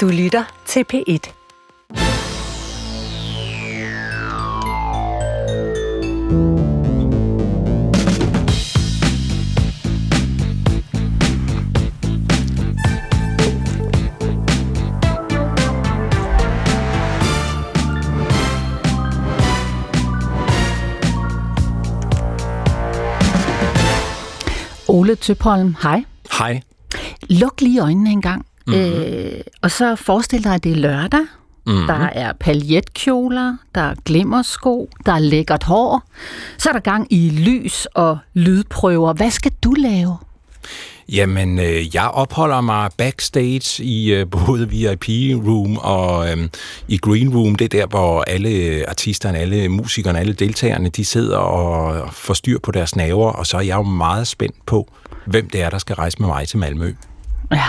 Du lytter til P1. Ole Tøpholm, hej. Hej. Luk lige øjnene en gang. Mm-hmm. Øh, og så forestil dig, at det er lørdag. Mm-hmm. Der er paljetkjoler, der er glimmersko, der er lækkert hår. Så er der gang i lys og lydprøver. Hvad skal du lave? Jamen, øh, jeg opholder mig backstage i øh, både VIP-room og øh, i Green Room. Det er der, hvor alle artisterne, alle musikerne, alle deltagerne, de sidder og får styr på deres naver. Og så er jeg jo meget spændt på, hvem det er, der skal rejse med mig til Malmø. Ja.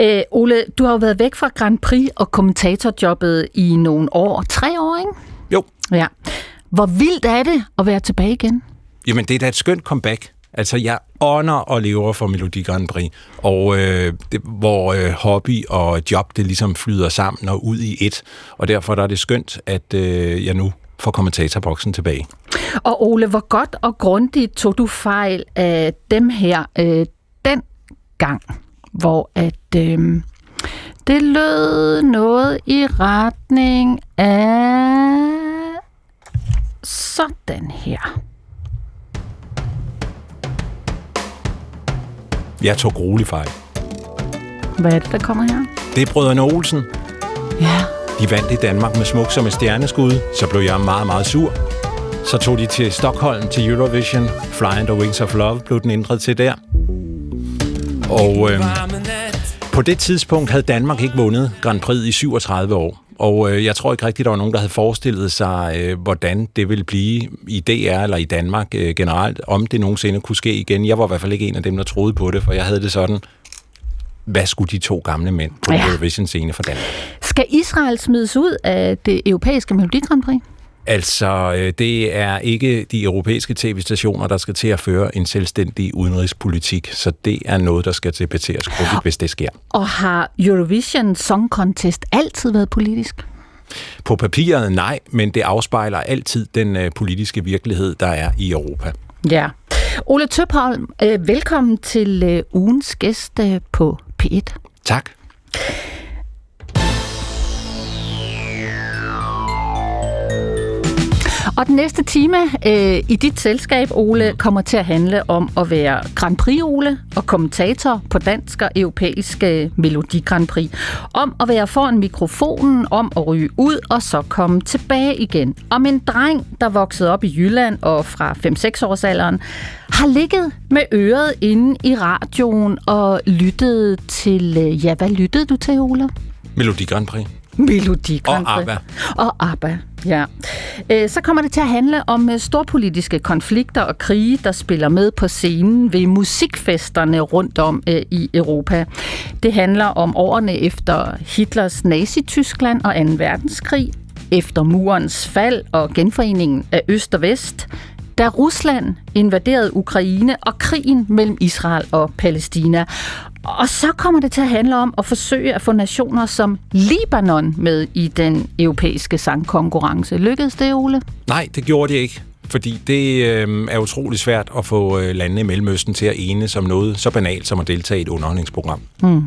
Øh, Ole, du har jo været væk fra Grand Prix og kommentatorjobbet i nogle år. Tre år, ikke? Jo. Ja. Hvor vildt er det at være tilbage igen? Jamen, det er da et skønt comeback. Altså, jeg ånder og lever for Melodi Grand Prix, og øh, det, hvor øh, hobby og job, det ligesom flyder sammen og ud i et. Og derfor der er det skønt, at øh, jeg nu får kommentatorboksen tilbage. Og Ole, hvor godt og grundigt tog du fejl af dem her øh, den gang, hvor at øh, det lød noget i retning af sådan her. Jeg tog gruelig fejl. Hvad er det, der kommer her? Det er brødrene Olsen. Ja. De vandt i Danmark med smuk som et stjerneskud. Så blev jeg meget, meget sur. Så tog de til Stockholm til Eurovision. Fly Under Wings of Love blev den ændret til der. Og øh, på det tidspunkt havde Danmark ikke vundet Grand Prix i 37 år. Og øh, jeg tror ikke rigtigt, der var nogen, der havde forestillet sig, øh, hvordan det ville blive i DR eller i Danmark øh, generelt, om det nogensinde kunne ske igen. Jeg var i hvert fald ikke en af dem, der troede på det, for jeg havde det sådan, hvad skulle de to gamle mænd på ja. Eurovision-scene for Danmark? Skal Israel smides ud af det europæiske Melodi Grand Prix? Altså, øh, det er ikke de europæiske tv-stationer, der skal til at føre en selvstændig udenrigspolitik, så det er noget, der skal debatteres grundigt, hvis det sker. Og har Eurovision Song Contest altid været politisk? På papiret nej, men det afspejler altid den øh, politiske virkelighed, der er i Europa. Ja. Ole Tøpholm, øh, velkommen til ugens gæst på P1. Tak. Og den næste time øh, i dit selskab, Ole, kommer til at handle om at være Grand Prix-Ole og kommentator på dansk og europæisk øh, Melodi Grand Prix. Om at være foran mikrofonen, om at ryge ud og så komme tilbage igen. Om en dreng, der voksede op i Jylland og fra 5-6 års alderen, har ligget med øret inde i radioen og lyttet til... Øh, ja, hvad lyttede du til, Ole? Melodi Grand Prix. Melodi Grand Prix. Og ABBA. Og ABBA, ja. Øh, så kommer det til at handle om øh, storpolitiske konflikter og krige, der spiller med på scenen ved musikfesterne rundt om øh, i Europa. Det handler om årene efter Hitlers Nazi-Tyskland og 2. verdenskrig, efter murens fald og genforeningen af Øst og Vest, da Rusland invaderede Ukraine og krigen mellem Israel og Palæstina. Og så kommer det til at handle om at forsøge at få nationer som Libanon med i den europæiske sangkonkurrence. Lykkedes det, Ole? Nej, det gjorde det ikke. Fordi det øh, er utrolig svært at få øh, landene i Mellemøsten til at ene som noget så banalt som at deltage i et underholdningsprogram. Mm.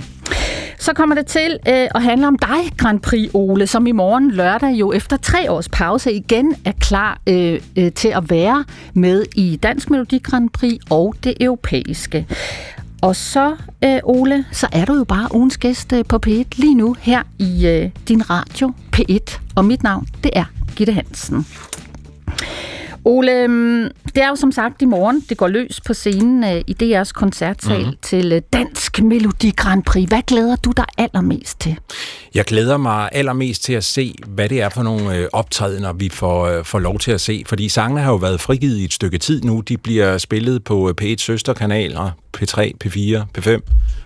Så kommer det til øh, at handle om dig, Grand Prix Ole, som i morgen lørdag jo efter tre års pause igen er klar øh, øh, til at være med i Dansk Melodi Grand Prix og det europæiske. Og så, øh, Ole, så er du jo bare ugens gæst øh, på P1 lige nu her i øh, din radio P1. Og mit navn, det er Gitte Hansen. Ole, øhm, det er jo som sagt i morgen, det går løs på scenen øh, i DR's koncertsal mm-hmm. til øh, Dansk Melodi Grand Prix. Hvad glæder du dig allermest til? Jeg glæder mig allermest til at se, hvad det er for nogle øh, optrædener, vi får, får lov til at se. Fordi sangene har jo været frigivet i et stykke tid nu. De bliver spillet på P1 søsterkanaler, P3, P4, P5.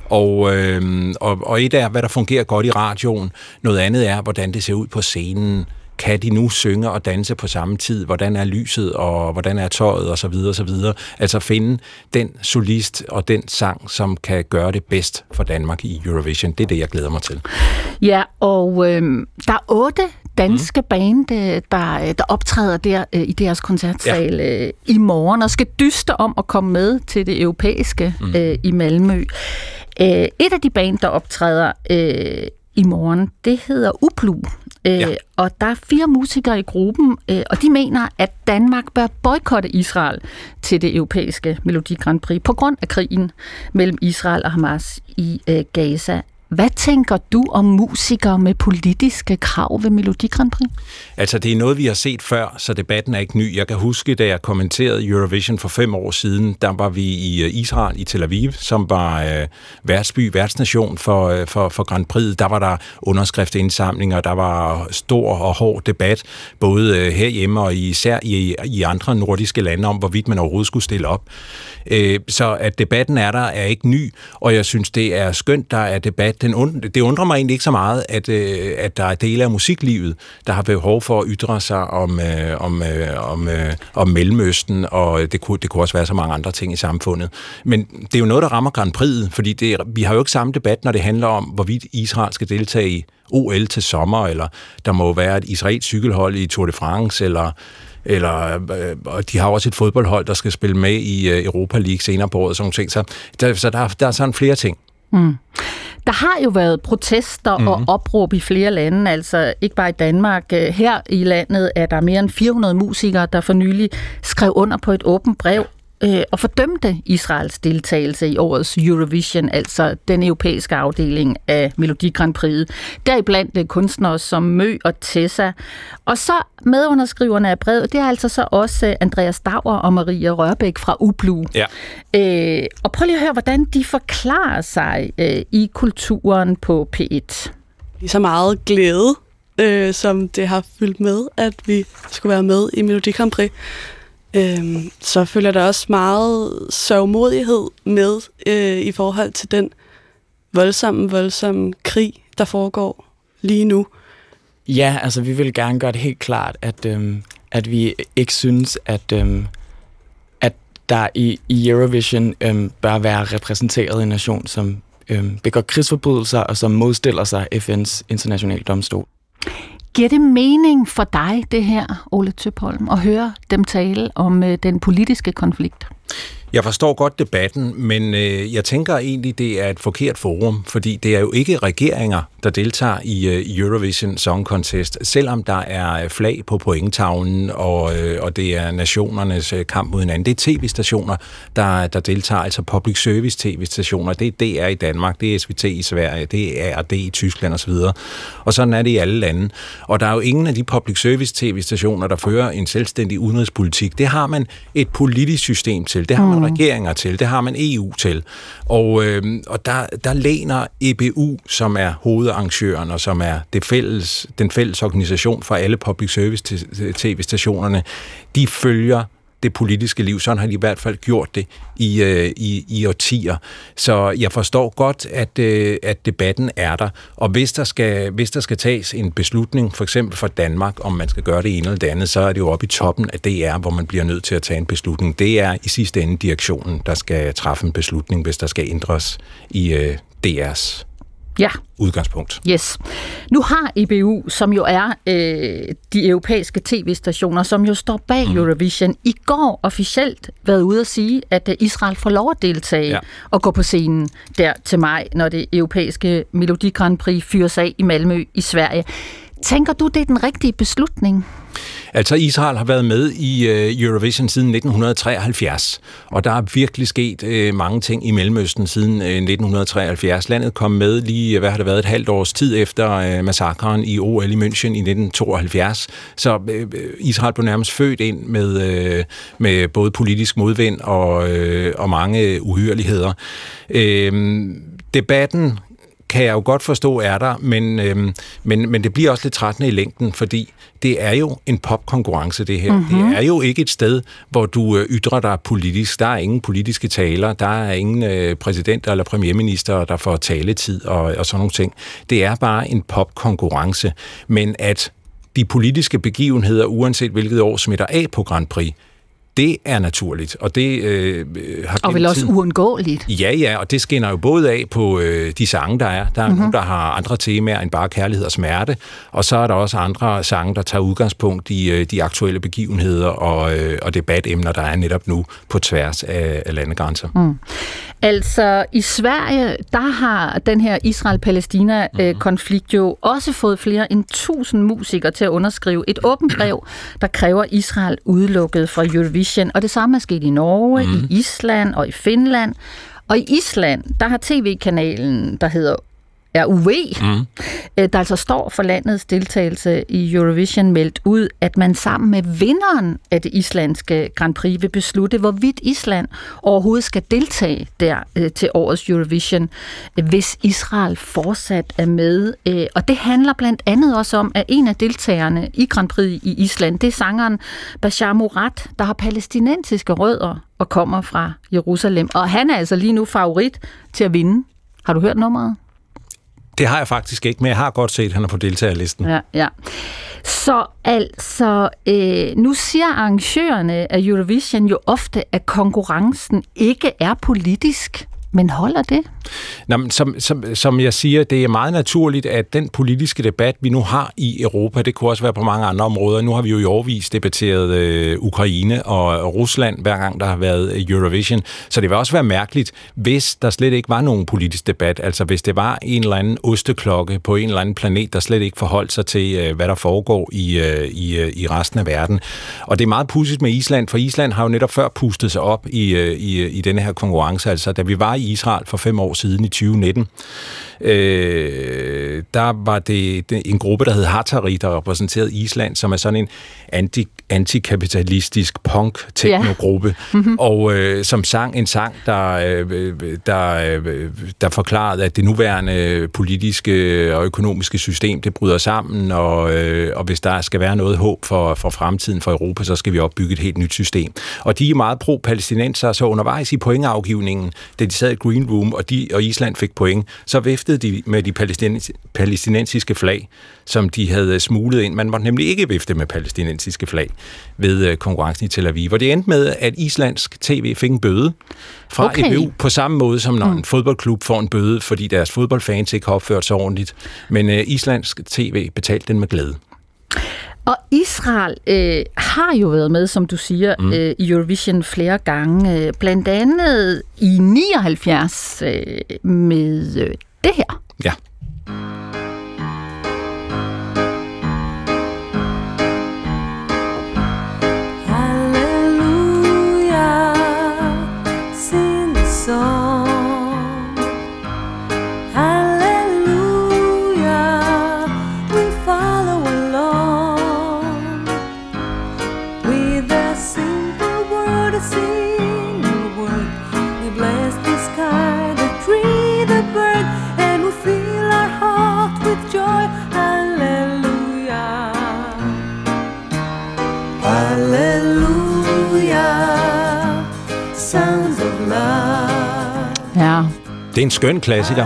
Og, øh, og, og et er, hvad der fungerer godt i radioen. Noget andet er, hvordan det ser ud på scenen kan de nu synge og danse på samme tid? Hvordan er lyset, og hvordan er tøjet, og så videre, og så videre. Altså finde den solist og den sang, som kan gøre det bedst for Danmark i Eurovision. Det er det, jeg glæder mig til. Ja, og øh, der er otte danske mm. band, øh, der, øh, der optræder der øh, i deres koncertsal ja. øh, i morgen, og skal dyste om at komme med til det europæiske mm. øh, i Malmø. Øh, et af de band, der optræder øh, i morgen, det hedder Uplu. Øh, ja. Og der er fire musikere i gruppen, øh, og de mener, at Danmark bør boykotte Israel til det europæiske Melodi Grand Prix på grund af krigen mellem Israel og Hamas i øh, Gaza. Hvad tænker du om musikere med politiske krav ved Melodi Grand Prix? Altså, det er noget, vi har set før, så debatten er ikke ny. Jeg kan huske, da jeg kommenterede Eurovision for fem år siden, der var vi i øh, Israel, i Tel Aviv, som var øh, værtsby, værtsnation for, øh, for, for Grand Prix. Der var der underskriftindsamlinger, der var stor og hård debat, både øh, herhjemme og især i, i andre nordiske lande, om hvorvidt man overhovedet skulle stille op. Øh, så at debatten er der, er ikke ny, og jeg synes, det er skønt, der er debat. Den und, det undrer mig egentlig ikke så meget, at, øh, at der er dele af musiklivet, der har behov for at ytre sig om, øh, om, øh, om, øh, om Mellemøsten, og det kunne, det kunne også være så mange andre ting i samfundet. Men det er jo noget, der rammer Grand Prix, fordi det, vi har jo ikke samme debat, når det handler om, hvorvidt Israel skal deltage i OL til sommer, eller der må være et israelsk cykelhold i Tour de France, eller eller øh, og de har også et fodboldhold, der skal spille med i øh, Europa League senere på året, sådan ting. Så, der, så der, der er sådan flere ting. Mm. Der har jo været protester mm. og mhm. opråb i flere lande, altså ikke bare i Danmark. Her i landet er der mere end 400 musikere, der for nylig skrev under på et åbent brev øh, og fordømte Israels deltagelse i årets Eurovision, altså den europæiske afdeling af Melodi Grand Prix. Deriblandt øh, kunstnere som Mø og Tessa. Og så medunderskriverne af brevet, det er altså så også øh, Andreas Dauer og Maria Rørbæk fra Ublu. Ja. Øh, og prøv lige at høre, hvordan de forklarer sig øh, i kulturen på P1. Lige så meget glæde, øh, som det har fyldt med, at vi skulle være med i Melodi Grand Prix. Øhm, så følger der også meget sørgmodighed med øh, i forhold til den voldsomme, voldsomme krig, der foregår lige nu. Ja, altså vi vil gerne gøre det helt klart, at, øhm, at vi ikke synes, at, øhm, at der i, i Eurovision øhm, bør være repræsenteret en nation, som øhm, begår krigsforbrydelser og som modstiller sig FN's internationale domstol. Giver det mening for dig, det her, Ole Tøpholm, at høre dem tale om øh, den politiske konflikt? Jeg forstår godt debatten, men øh, jeg tænker egentlig, det er et forkert forum, fordi det er jo ikke regeringer, der deltager i øh, Eurovision Song Contest, selvom der er flag på pointtavlen, og, øh, og det er nationernes øh, kamp mod hinanden. Det er tv-stationer, der, der deltager, altså public service tv-stationer. Det er DR i Danmark, det er SVT i Sverige, det er ARD i Tyskland osv. Og sådan er det i alle lande. Og der er jo ingen af de public service tv-stationer, der fører en selvstændig udenrigspolitik. Det har man et politisk system til. Det har man regeringer til, det har man EU til. Og, øh, og der, der læner EBU, som er hovedarrangøren, og som er det fælles, den fælles organisation for alle public service tv-stationerne, de følger det politiske liv. Sådan har de i hvert fald gjort det i, øh, i, i årtier. Så jeg forstår godt, at, øh, at debatten er der. Og hvis der, skal, hvis der skal tages en beslutning, for eksempel for Danmark, om man skal gøre det ene eller det andet, så er det jo oppe i toppen af DR, hvor man bliver nødt til at tage en beslutning. Det er i sidste ende direktionen, der skal træffe en beslutning, hvis der skal ændres i øh, DR's ja. udgangspunkt. Yes. Nu har EBU, som jo er øh, de europæiske tv-stationer, som jo står bag mm. Eurovision, i går officielt været ude at sige, at øh, Israel får lov at deltage ja. og gå på scenen der til maj, når det europæiske Melodi Grand Prix fyres af i Malmø i Sverige. Tænker du, det er den rigtige beslutning? Altså Israel har været med i øh, Eurovision siden 1973, og der er virkelig sket øh, mange ting i Mellemøsten siden øh, 1973. Landet kom med lige, hvad har det været, et halvt års tid efter uh, massakren i OL i München i 1972. Så Israel blev nærmest født ind med, med både politisk modvind og, og mange uhyreligheder. Uh, debatten kan jeg jo godt forstå er der, men, øhm, men, men det bliver også lidt trættende i længden, fordi det er jo en popkonkurrence, det her. Mm-hmm. Det er jo ikke et sted, hvor du øh, ytrer dig politisk. Der er ingen politiske taler, der er ingen øh, præsidenter eller premierminister, der får taletid og, og sådan nogle ting. Det er bare en popkonkurrence, men at de politiske begivenheder, uanset hvilket år, smitter af på Grand Prix det er naturligt, og det øh, har Og vel også tiden... uundgåeligt. Ja, ja, og det skinner jo både af på øh, de sange, der er. Der er mm-hmm. nogen, der har andre temaer end bare kærlighed og smerte, og så er der også andre sange, der tager udgangspunkt i øh, de aktuelle begivenheder og, øh, og debatemner, der er netop nu på tværs af, af landegrænser. Mm. Altså, i Sverige, der har den her Israel-Palæstina-konflikt mm-hmm. jo også fået flere end tusind musikere til at underskrive et åbent brev, der kræver Israel udelukket fra Eurovision Eurovision, og det samme er sket i Norge, mm. i Island og i Finland. Og i Island, der har tv-kanalen, der hedder RUV, mm. Øh, der altså står for landets deltagelse i Eurovision, meldt ud, at man sammen med vinderen af det islandske Grand Prix vil beslutte, hvorvidt Island overhovedet skal deltage der øh, til årets Eurovision, hvis Israel fortsat er med. Øh, og det handler blandt andet også om, at en af deltagerne i Grand Prix i Island, det er sangeren Bashar Murat, der har palæstinensiske rødder og kommer fra Jerusalem. Og han er altså lige nu favorit til at vinde. Har du hørt nummeret? Det har jeg faktisk ikke, men jeg har godt set, at han er på deltagerlisten. Ja, ja. Så altså, øh, nu siger arrangørerne af Eurovision jo ofte, at konkurrencen ikke er politisk. Men holder det? Nå, men som, som, som jeg siger, det er meget naturligt, at den politiske debat, vi nu har i Europa, det kunne også være på mange andre områder. Nu har vi jo i årvis debatteret øh, Ukraine og Rusland, hver gang der har været Eurovision. Så det vil også være mærkeligt, hvis der slet ikke var nogen politisk debat. Altså hvis det var en eller anden osteklokke på en eller anden planet, der slet ikke forholdt sig til, øh, hvad der foregår i, øh, i, øh, i resten af verden. Og det er meget pudsigt med Island, for Island har jo netop før pustet sig op i, øh, i, i denne her konkurrence. Altså da vi var i Israel for fem år siden i 2019, øh, der var det, det en gruppe, der hed Hatari, der repræsenterede Island, som er sådan en anti, antikapitalistisk punk-teknogruppe, ja. mm-hmm. og øh, som sang en sang, der, øh, der, øh, der forklarede, at det nuværende politiske og økonomiske system, det bryder sammen, og, øh, og hvis der skal være noget håb for, for fremtiden for Europa, så skal vi opbygge et helt nyt system. Og de er meget pro-palæstinenser, så undervejs i pointafgivningen, da de sad i Green Room, og, de, og Island fik point, så viftede de med de palæstinensiske flag, som de havde smuglet ind. Man måtte nemlig ikke vifte med palæstinensiske flag ved øh, konkurrencen i Tel Aviv. Og det endte med, at islandsk tv fik en bøde fra okay. EBU, på samme måde som når mm. en fodboldklub får en bøde, fordi deres fodboldfans ikke har opført sig ordentligt. Men uh, islandsk tv betalte den med glæde. Og Israel øh, har jo været med, som du siger, mm. øh, i Eurovision flere gange. Øh, blandt andet i 79 øh, med øh, det her. Ja. Det er en skøn klassiker.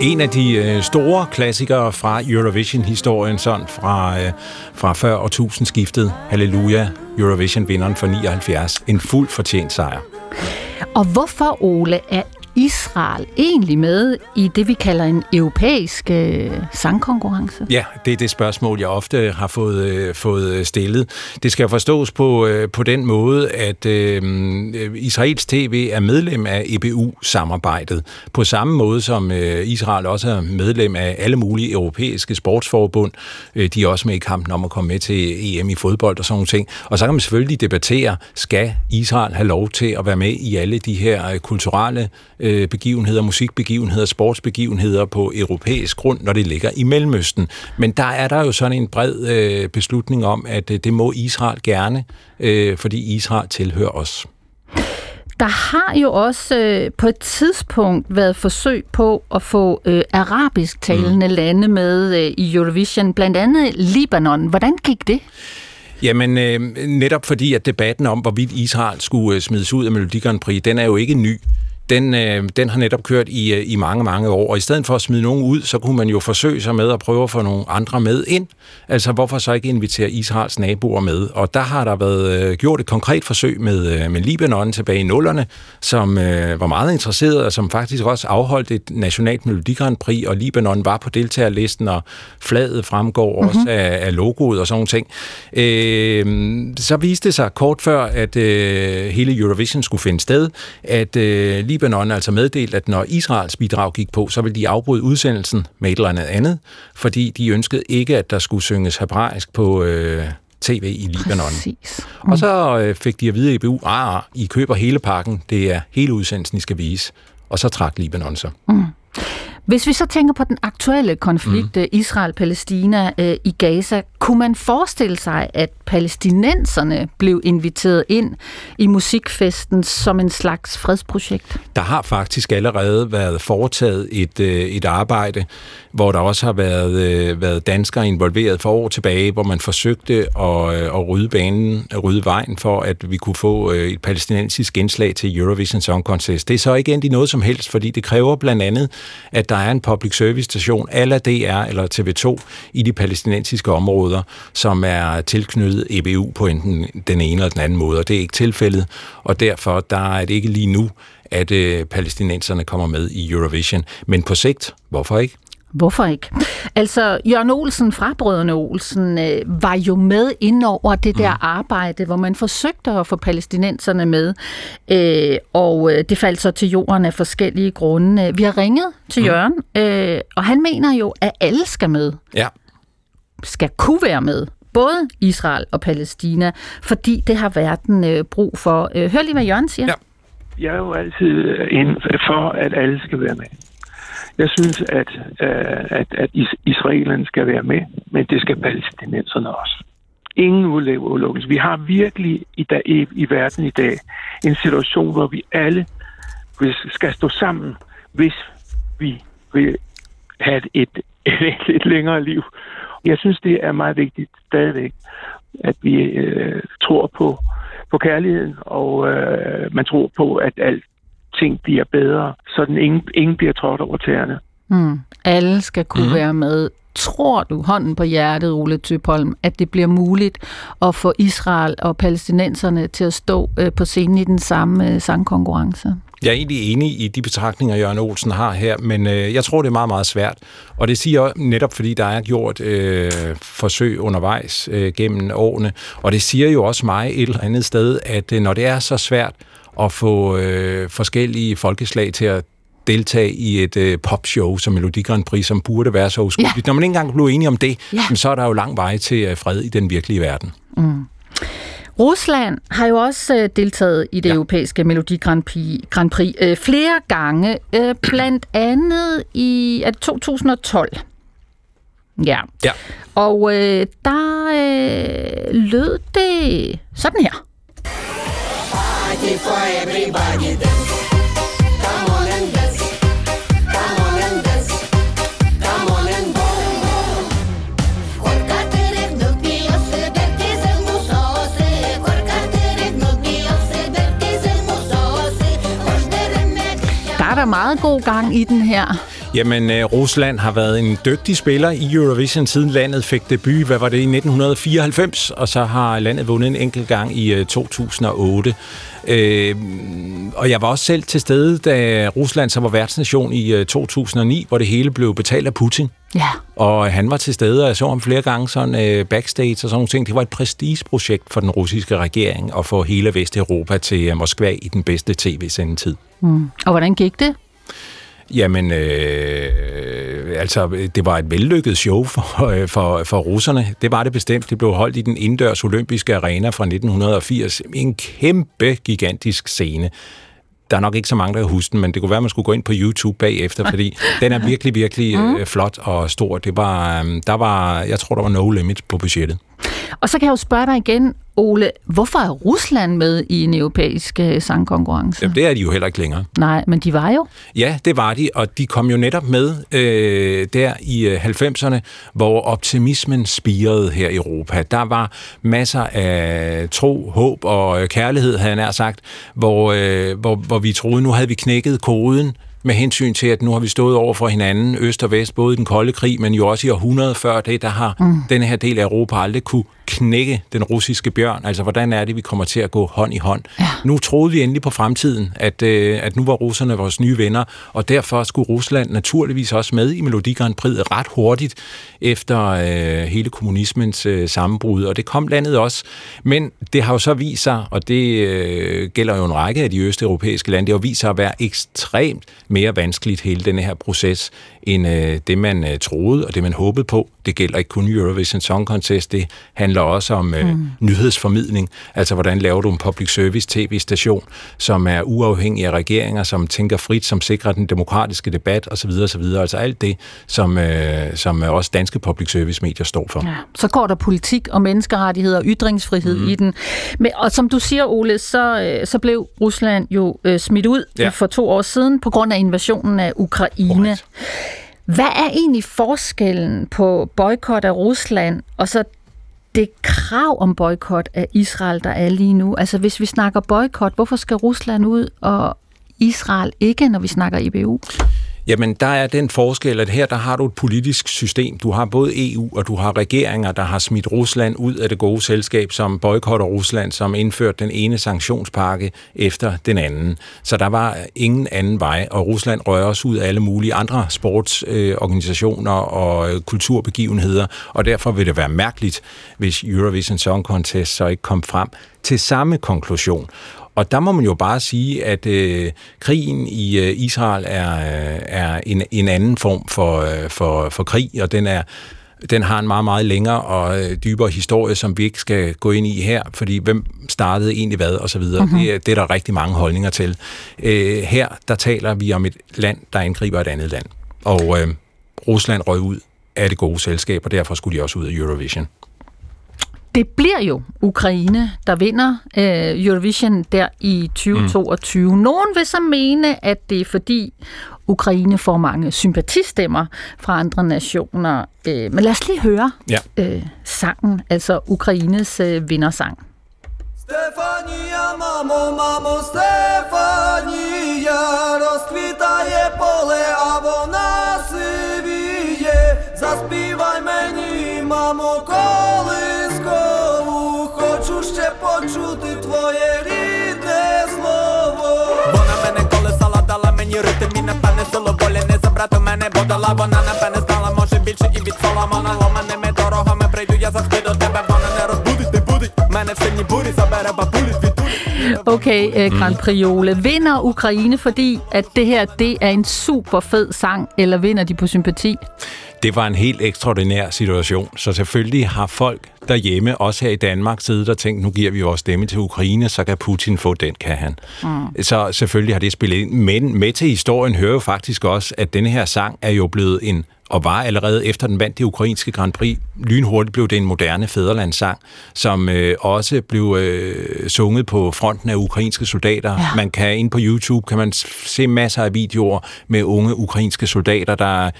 En af de øh, store klassikere fra Eurovision-historien, sådan fra, øh, fra før årtusindskiftet. Halleluja, Eurovision-vinderen for 79. En fuld fortjent sejr. Og hvorfor, Ole, er Israel egentlig med i det, vi kalder en europæisk øh, sangkonkurrence? Ja, det er det spørgsmål, jeg ofte har fået, øh, fået øh, stillet. Det skal forstås på, øh, på den måde, at øh, Israels TV er medlem af EBU-samarbejdet. På samme måde som øh, Israel også er medlem af alle mulige europæiske sportsforbund. Øh, de er også med i kampen om at komme med til EM i fodbold og sådan nogle ting. Og så kan man selvfølgelig debattere, skal Israel have lov til at være med i alle de her øh, kulturelle øh, begivenheder, musikbegivenheder, sportsbegivenheder på europæisk grund, når det ligger i Mellemøsten. Men der er der jo sådan en bred øh, beslutning om, at øh, det må Israel gerne, øh, fordi Israel tilhører os. Der har jo også øh, på et tidspunkt været forsøg på at få øh, arabisk talende mm. lande med øh, i Eurovision, blandt andet Libanon. Hvordan gik det? Jamen, øh, netop fordi, at debatten om, hvorvidt Israel skulle øh, smides ud af Melodi Grand Prix, den er jo ikke ny den, øh, den har netop kørt i, øh, i mange, mange år. Og i stedet for at smide nogen ud, så kunne man jo forsøge sig med at prøve at få nogle andre med ind. Altså, hvorfor så ikke invitere Israels naboer med? Og der har der været øh, gjort et konkret forsøg med, øh, med Libanon tilbage i nullerne, som øh, var meget interesseret, og som faktisk også afholdt et nationalt Melodi Prix, og Libanon var på deltagerlisten, og flaget fremgår mm-hmm. også af, af logoet og sådan nogle ting. Øh, så viste det sig kort før, at øh, hele Eurovision skulle finde sted, at øh, Libanon altså meddelt, at når Israels bidrag gik på, så ville de afbryde udsendelsen med et eller andet andet, fordi de ønskede ikke, at der skulle synges hebraisk på øh, tv i Libanon. Præcis. Mm. Og så øh, fik de at vide i EBU, ah, I køber hele pakken, det er hele udsendelsen, I skal vise. Og så trak Libanon så. Mm. Hvis vi så tænker på den aktuelle konflikt mm. Israel-Palæstina øh, i Gaza, kunne man forestille sig, at palæstinenserne blev inviteret ind i musikfesten som en slags fredsprojekt? Der har faktisk allerede været foretaget et, øh, et arbejde, hvor der også har været, øh, været danskere involveret for år tilbage, hvor man forsøgte at, øh, at rydde banen, at rydde vejen for, at vi kunne få øh, et palæstinensisk genslag til Eurovision Song Contest. Det er så ikke endt i noget som helst, fordi det kræver blandt andet, at der er en public service station, ala DR eller TV2, i de palæstinensiske områder, som er tilknyttet EBU på enten den ene eller den anden måde, og det er ikke tilfældet, og derfor der er det ikke lige nu, at øh, palæstinenserne kommer med i Eurovision. Men på sigt, hvorfor ikke? Hvorfor ikke? Altså, Jørgen Olsen fra Brødrene Olsen øh, var jo med ind over det der mm. arbejde, hvor man forsøgte at få palæstinenserne med, øh, og øh, det faldt så til jorden af forskellige grunde. Vi har ringet til mm. Jørgen, øh, og han mener jo, at alle skal med. Ja. Skal kunne være med. Både Israel og Palæstina, fordi det har verden øh, brug for. Øh, hør lige, hvad Jørgen siger. Ja. Jeg er jo altid ind for, at alle skal være med. Jeg synes, at, øh, at, at israelerne skal være med, men det skal palæstinenserne også. Ingen udelukkelse. Vi har virkelig i, dag, i, i verden i dag en situation, hvor vi alle skal stå sammen, hvis vi vil have et, et, et, et længere liv. Jeg synes, det er meget vigtigt stadigvæk, at vi øh, tror på, på kærligheden, og øh, man tror på, at alt ting bliver bedre, så den ingen, ingen bliver trådt over tæerne. Mm. Alle skal kunne mm. være med. Tror du, hånden på hjertet, Ole Tøpholm, at det bliver muligt at få Israel og palæstinenserne til at stå øh, på scenen i den samme øh, sangkonkurrence? Jeg er egentlig enig i de betragtninger, Jørgen Olsen har her, men øh, jeg tror, det er meget, meget svært. Og det siger jeg netop, fordi der er gjort øh, forsøg undervejs øh, gennem årene. Og det siger jo også mig et eller andet sted, at øh, når det er så svært at få øh, forskellige folkeslag til at deltage i et øh, popshow som Melodi Grand Prix, som burde være så uskyldigt. Ja. Når man ikke engang bliver enige om det, ja. så er der jo lang vej til øh, fred i den virkelige verden. Mm. Rusland har jo også øh, deltaget i det ja. europæiske Melodi Grand Prix, Grand Prix øh, flere gange, øh, blandt andet i at 2012. Ja. ja. Og øh, der øh, lød det sådan her. Party for everybody dance. Come on and dance. Come on and dance. Come on and go. Der er der meget god gang i den her. Jamen, øh, Rusland har været en dygtig spiller i Eurovision siden landet fik debut, hvad var det, i 1994, og så har landet vundet en enkelt gang i øh, 2008. Øh, og jeg var også selv til stede, da Rusland så var værtsnation i øh, 2009, hvor det hele blev betalt af Putin. Ja. Og han var til stede, og jeg så ham flere gange sådan øh, backstage og sådan nogle ting. Det var et prestigeprojekt for den russiske regering at få hele Vesteuropa til øh, Moskva i den bedste tv-sendetid. Mm. Og hvordan gik det? Jamen, øh, altså, det var et vellykket show for, øh, for, for russerne. Det var det bestemt. Det blev holdt i den indendørs olympiske arena fra 1980. En kæmpe, gigantisk scene. Der er nok ikke så mange, der kan huske den, men det kunne være, at man skulle gå ind på YouTube bagefter, fordi den er virkelig, virkelig mm. øh, flot og stor. Det var, øh, der var, jeg tror, der var no limit på budgettet. Og så kan jeg jo spørge dig igen, Ole, hvorfor er Rusland med i en europæisk øh, sangkonkurrence? Jamen, det er de jo heller ikke længere. Nej, men de var jo. Ja, det var de, og de kom jo netop med øh, der i øh, 90'erne, hvor optimismen spirede her i Europa. Der var masser af tro, håb og øh, kærlighed, havde jeg nær sagt, hvor, øh, hvor, hvor vi troede, nu havde vi knækket koden med hensyn til, at nu har vi stået over for hinanden, øst og vest, både i den kolde krig, men jo også i århundrede før det, der har mm. denne her del af Europa aldrig kunne knække den russiske bjørn. Altså, hvordan er det, vi kommer til at gå hånd i hånd? Ja. Nu troede vi endelig på fremtiden, at, øh, at nu var russerne vores nye venner, og derfor skulle Rusland naturligvis også med i Melodi Grand Prix ret hurtigt efter øh, hele kommunismens øh, sammenbrud, og det kom landet også. Men det har jo så vist sig, og det øh, gælder jo en række af de østeuropæiske lande, det har vist sig at være ekstremt mere vanskeligt, hele denne her proces, end øh, det, man øh, troede og det, man håbede på. Det gælder ikke kun Eurovision Song Contest, det handler også om øh, mm. nyhedsformidling. Altså, hvordan laver du en public service tv-station, som er uafhængig af regeringer, som tænker frit, som sikrer den demokratiske debat osv. osv. Altså alt det, som, øh, som også danske public service medier står for. Ja. Så går der politik og menneskerettigheder og ytringsfrihed mm. i den. Men, og som du siger, Ole, så, øh, så blev Rusland jo øh, smidt ud ja. for to år siden på grund af invasionen af Ukraine. Right. Hvad er egentlig forskellen på boykot af Rusland og så det krav om boykot af Israel, der er lige nu? Altså hvis vi snakker boykot, hvorfor skal Rusland ud og Israel ikke, når vi snakker IBU? Jamen, der er den forskel, at her der har du et politisk system. Du har både EU og du har regeringer, der har smidt Rusland ud af det gode selskab, som boykotter Rusland, som indførte den ene sanktionspakke efter den anden. Så der var ingen anden vej, og Rusland rører også ud af alle mulige andre sportsorganisationer øh, og øh, kulturbegivenheder, og derfor vil det være mærkeligt, hvis Eurovision Song Contest så ikke kom frem til samme konklusion. Og der må man jo bare sige, at øh, krigen i øh, Israel er, øh, er en, en anden form for, øh, for, for krig, og den er den har en meget, meget længere og øh, dybere historie, som vi ikke skal gå ind i her, fordi hvem startede egentlig hvad, og så videre. Mm-hmm. Det, det er der rigtig mange holdninger til. Øh, her, der taler vi om et land, der angriber et andet land. Og øh, Rusland røg ud af det gode selskab, og derfor skulle de også ud af Eurovision Det bliver jo Ukraine, der vinder øh, Eurovision der i 2022. Mm. Nogen vil så mene, at det er fordi Ukraine får mange sympatistemmer fra andre nationer. Øh, men lad os lige høre ja. øh, sangen, altså Ukraines øh, vindersang. Stefania, mamo, mamo, Stefania, розквітає поле, а вона сивіє. Заспівай мені, мамо, колискову, хочу ще Почути твоє рідне слово. Вона мене колесала, дала мені ритм і напевне силу волі не забрати мене, бо дала вона напевне знала, може більше і від соломона ломаними дорогами прийду, я завжди до тебе, вона не розбудить, не будить, мене в сильній бурі забере бабулі Okay, uh, Grand Priole. Vinder Ukraine, fordi at det her det er en super fed sang, eller vinder de på sympati? Det var en helt ekstraordinær situation, så selvfølgelig har folk derhjemme, også her i Danmark, siddet og tænkt, nu giver vi vores stemme til Ukraine, så kan Putin få den, kan han. Mm. Så selvfølgelig har det spillet ind. Men med til historien hører jo faktisk også, at denne her sang er jo blevet en og var allerede efter den vandt det ukrainske Grand Prix, lynhurtigt blev det en moderne fæderlandssang, som øh, også blev øh, sunget på fronten af ukrainske soldater. Ja. Man kan ind på YouTube kan man se masser af videoer med unge ukrainske soldater, der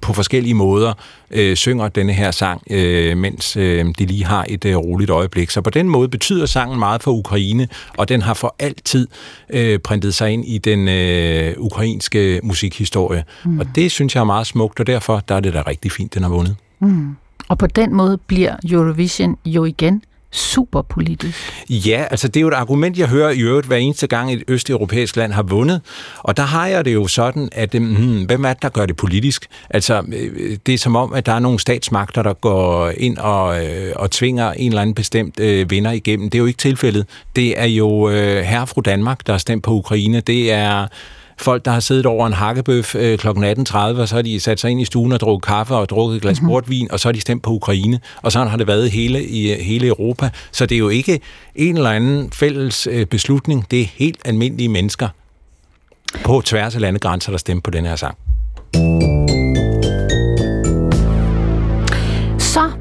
på forskellige måder øh, synger denne her sang, øh, mens øh, de lige har et øh, roligt øjeblik. Så på den måde betyder sangen meget for Ukraine, og den har for altid øh, printet sig ind i den øh, ukrainske musikhistorie. Mm. Og det synes jeg er meget smukt, og derfor der er det da rigtig fint, den har vundet. Mm. Og på den måde bliver Eurovision jo igen super politisk. Ja, altså det er jo et argument, jeg hører i øvrigt hver eneste gang et østeuropæisk land har vundet. Og der har jeg det jo sådan, at øh, hmm, hvem er det, der gør det politisk? Altså øh, det er som om, at der er nogle statsmagter, der går ind og, øh, og tvinger en eller anden bestemt øh, vinder igennem. Det er jo ikke tilfældet. Det er jo øh, herre fra Danmark, der har stemt på Ukraine. Det er folk, der har siddet over en hakkebøf øh, kl. 18.30, og så har de sat sig ind i stuen og drukket kaffe og drukket et glas mm-hmm. portvin, og så har de stemt på Ukraine. Og sådan har det været hele, i hele Europa. Så det er jo ikke en eller anden fælles øh, beslutning. Det er helt almindelige mennesker på tværs af landegrænser, der stemmer på den her sang.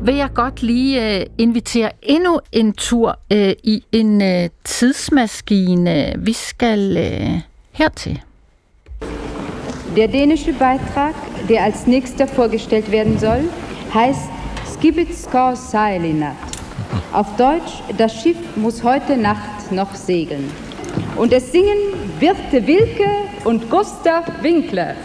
vil jeg godt lige øh, invitere endnu en tur øh, i en øh, tidsmaskine. Vi skal øh, hertil. Der dänische Beitrag, der als nächster vorgestellt werden soll, heißt Skibitskor Seilinat. Auf Deutsch, das Schiff muss heute Nacht noch segeln. Und es singen Birte Wilke und Gustav Winkler.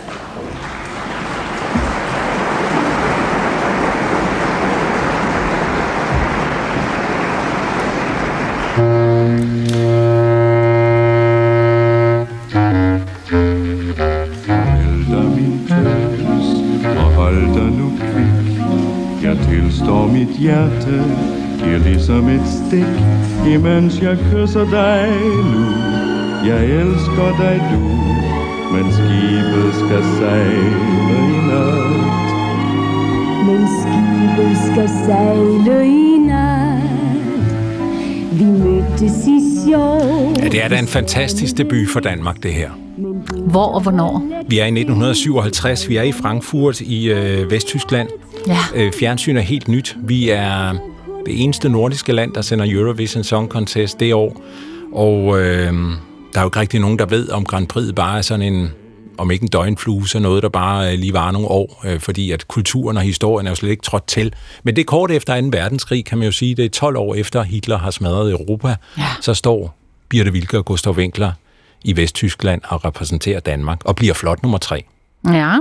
Tilstår mit hjerte Giver ligesom et stik Imens jeg kysser dig nu Jeg elsker dig du Men skibet skal sejle i nat Men skibet skal sejle i nat Vi mødtes i sjov Ja, det er da en fantastisk debut for Danmark, det her. Hvor og hvornår? Vi er i 1957, vi er i Frankfurt i øh, Vesttyskland. Ja. Øh, fjernsyn er helt nyt. Vi er det eneste nordiske land, der sender Eurovision Song Contest det år. Og øh, der er jo ikke rigtig nogen, der ved, om Grand Prix bare er sådan en, om ikke en døgnflue, så noget, der bare øh, lige var nogle år, øh, fordi at kulturen og historien er jo slet ikke trådt til. Men det er kort efter 2. verdenskrig, kan man jo sige. Det er 12 år efter Hitler har smadret Europa. Ja. Så står Birte Wilke og Gustav Winkler i Vesttyskland og repræsenterer Danmark, og bliver flot nummer tre. Ja,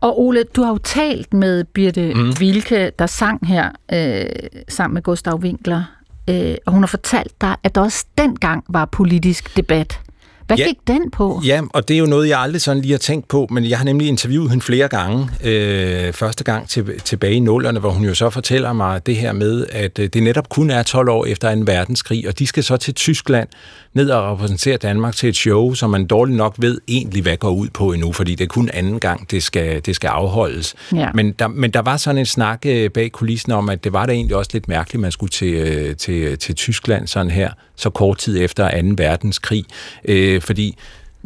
og Ole, du har jo talt med Birte mm. Wilke, der sang her øh, sammen med Gustav Winkler, øh, og hun har fortalt dig, at der også dengang var politisk debat. Hvad Ja. gik den på? Ja, og det er jo noget, jeg aldrig sådan lige har tænkt på, men jeg har nemlig interviewet hende flere gange. Øh, første gang til, tilbage i nullerne, hvor hun jo så fortæller mig det her med, at øh, det netop kun er 12 år efter en verdenskrig, og de skal så til Tyskland ned og repræsentere Danmark til et show, som man dårligt nok ved egentlig, hvad går ud på endnu, fordi det er kun anden gang, det skal, det skal afholdes. Ja. Men, der, men der var sådan en snak øh, bag kulissen om, at det var da egentlig også lidt mærkeligt, man skulle til, øh, til, til Tyskland sådan her, så kort tid efter 2. verdenskrig, øh, fordi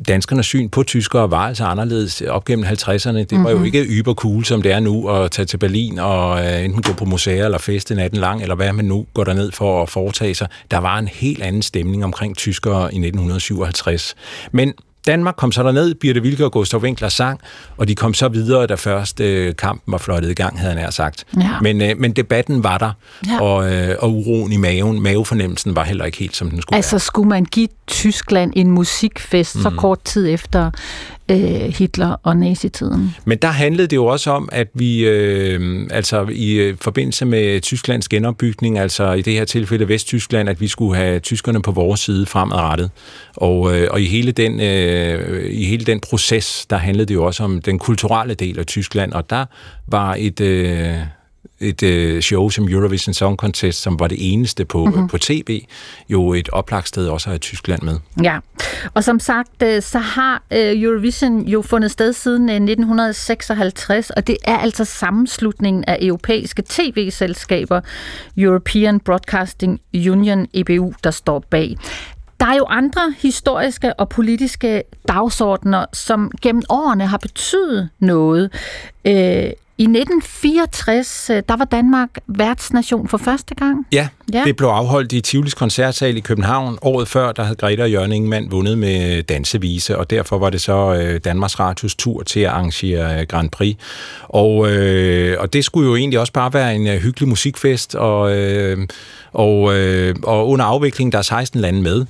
danskernes syn på tyskere var altså anderledes op gennem 50'erne. Det var jo ikke yber cool, som det er nu, at tage til Berlin og øh, enten gå på museer eller feste natten lang, eller hvad man nu går derned for at foretage sig. Der var en helt anden stemning omkring tyskere i 1957. Men Danmark kom så derned, Birte Wilke og Gustav Winkler sang, og de kom så videre, da først øh, kampen var flottet i gang, havde han nær sagt. Ja. Men, øh, men debatten var der, Ja. og, øh, og uroen i maven, mavefornemmelsen var heller ikke helt, som den skulle Altså skulle man give Tyskland en musikfest mm. så kort tid efter øh, Hitler og nazitiden? Men der handlede det jo også om, at vi øh, altså i øh, forbindelse med Tysklands genopbygning, altså i det her tilfælde Vesttyskland, at vi skulle have tyskerne på vores side fremadrettet. Og, øh, og i, hele den, øh, i hele den proces, der handlede det jo også om den kulturelle del af Tyskland, og der var et... Øh, et øh, show som Eurovision Song Contest, som var det eneste på, mm-hmm. på tv, jo et oplagt sted også at Tyskland med. Ja, og som sagt, øh, så har øh, Eurovision jo fundet sted siden øh, 1956, og det er altså sammenslutningen af europæiske tv-selskaber, European Broadcasting Union, EBU, der står bag. Der er jo andre historiske og politiske dagsordner, som gennem årene har betydet noget. Øh, I 1964, øh, der var Danmark værtsnation for første gang. Ja, Ja. ja, det blev afholdt i Tivolis koncertsal i København. Året før, der havde Greta og Jørgen Ingemann vundet med dansevise, og derfor var det så øh, Danmarks Radios tur til at arrangere øh, Grand Prix. Og, øh, og det skulle jo egentlig også bare være en øh, hyggelig musikfest, og, øh, og, øh, og under afviklingen, der er 16 lande med.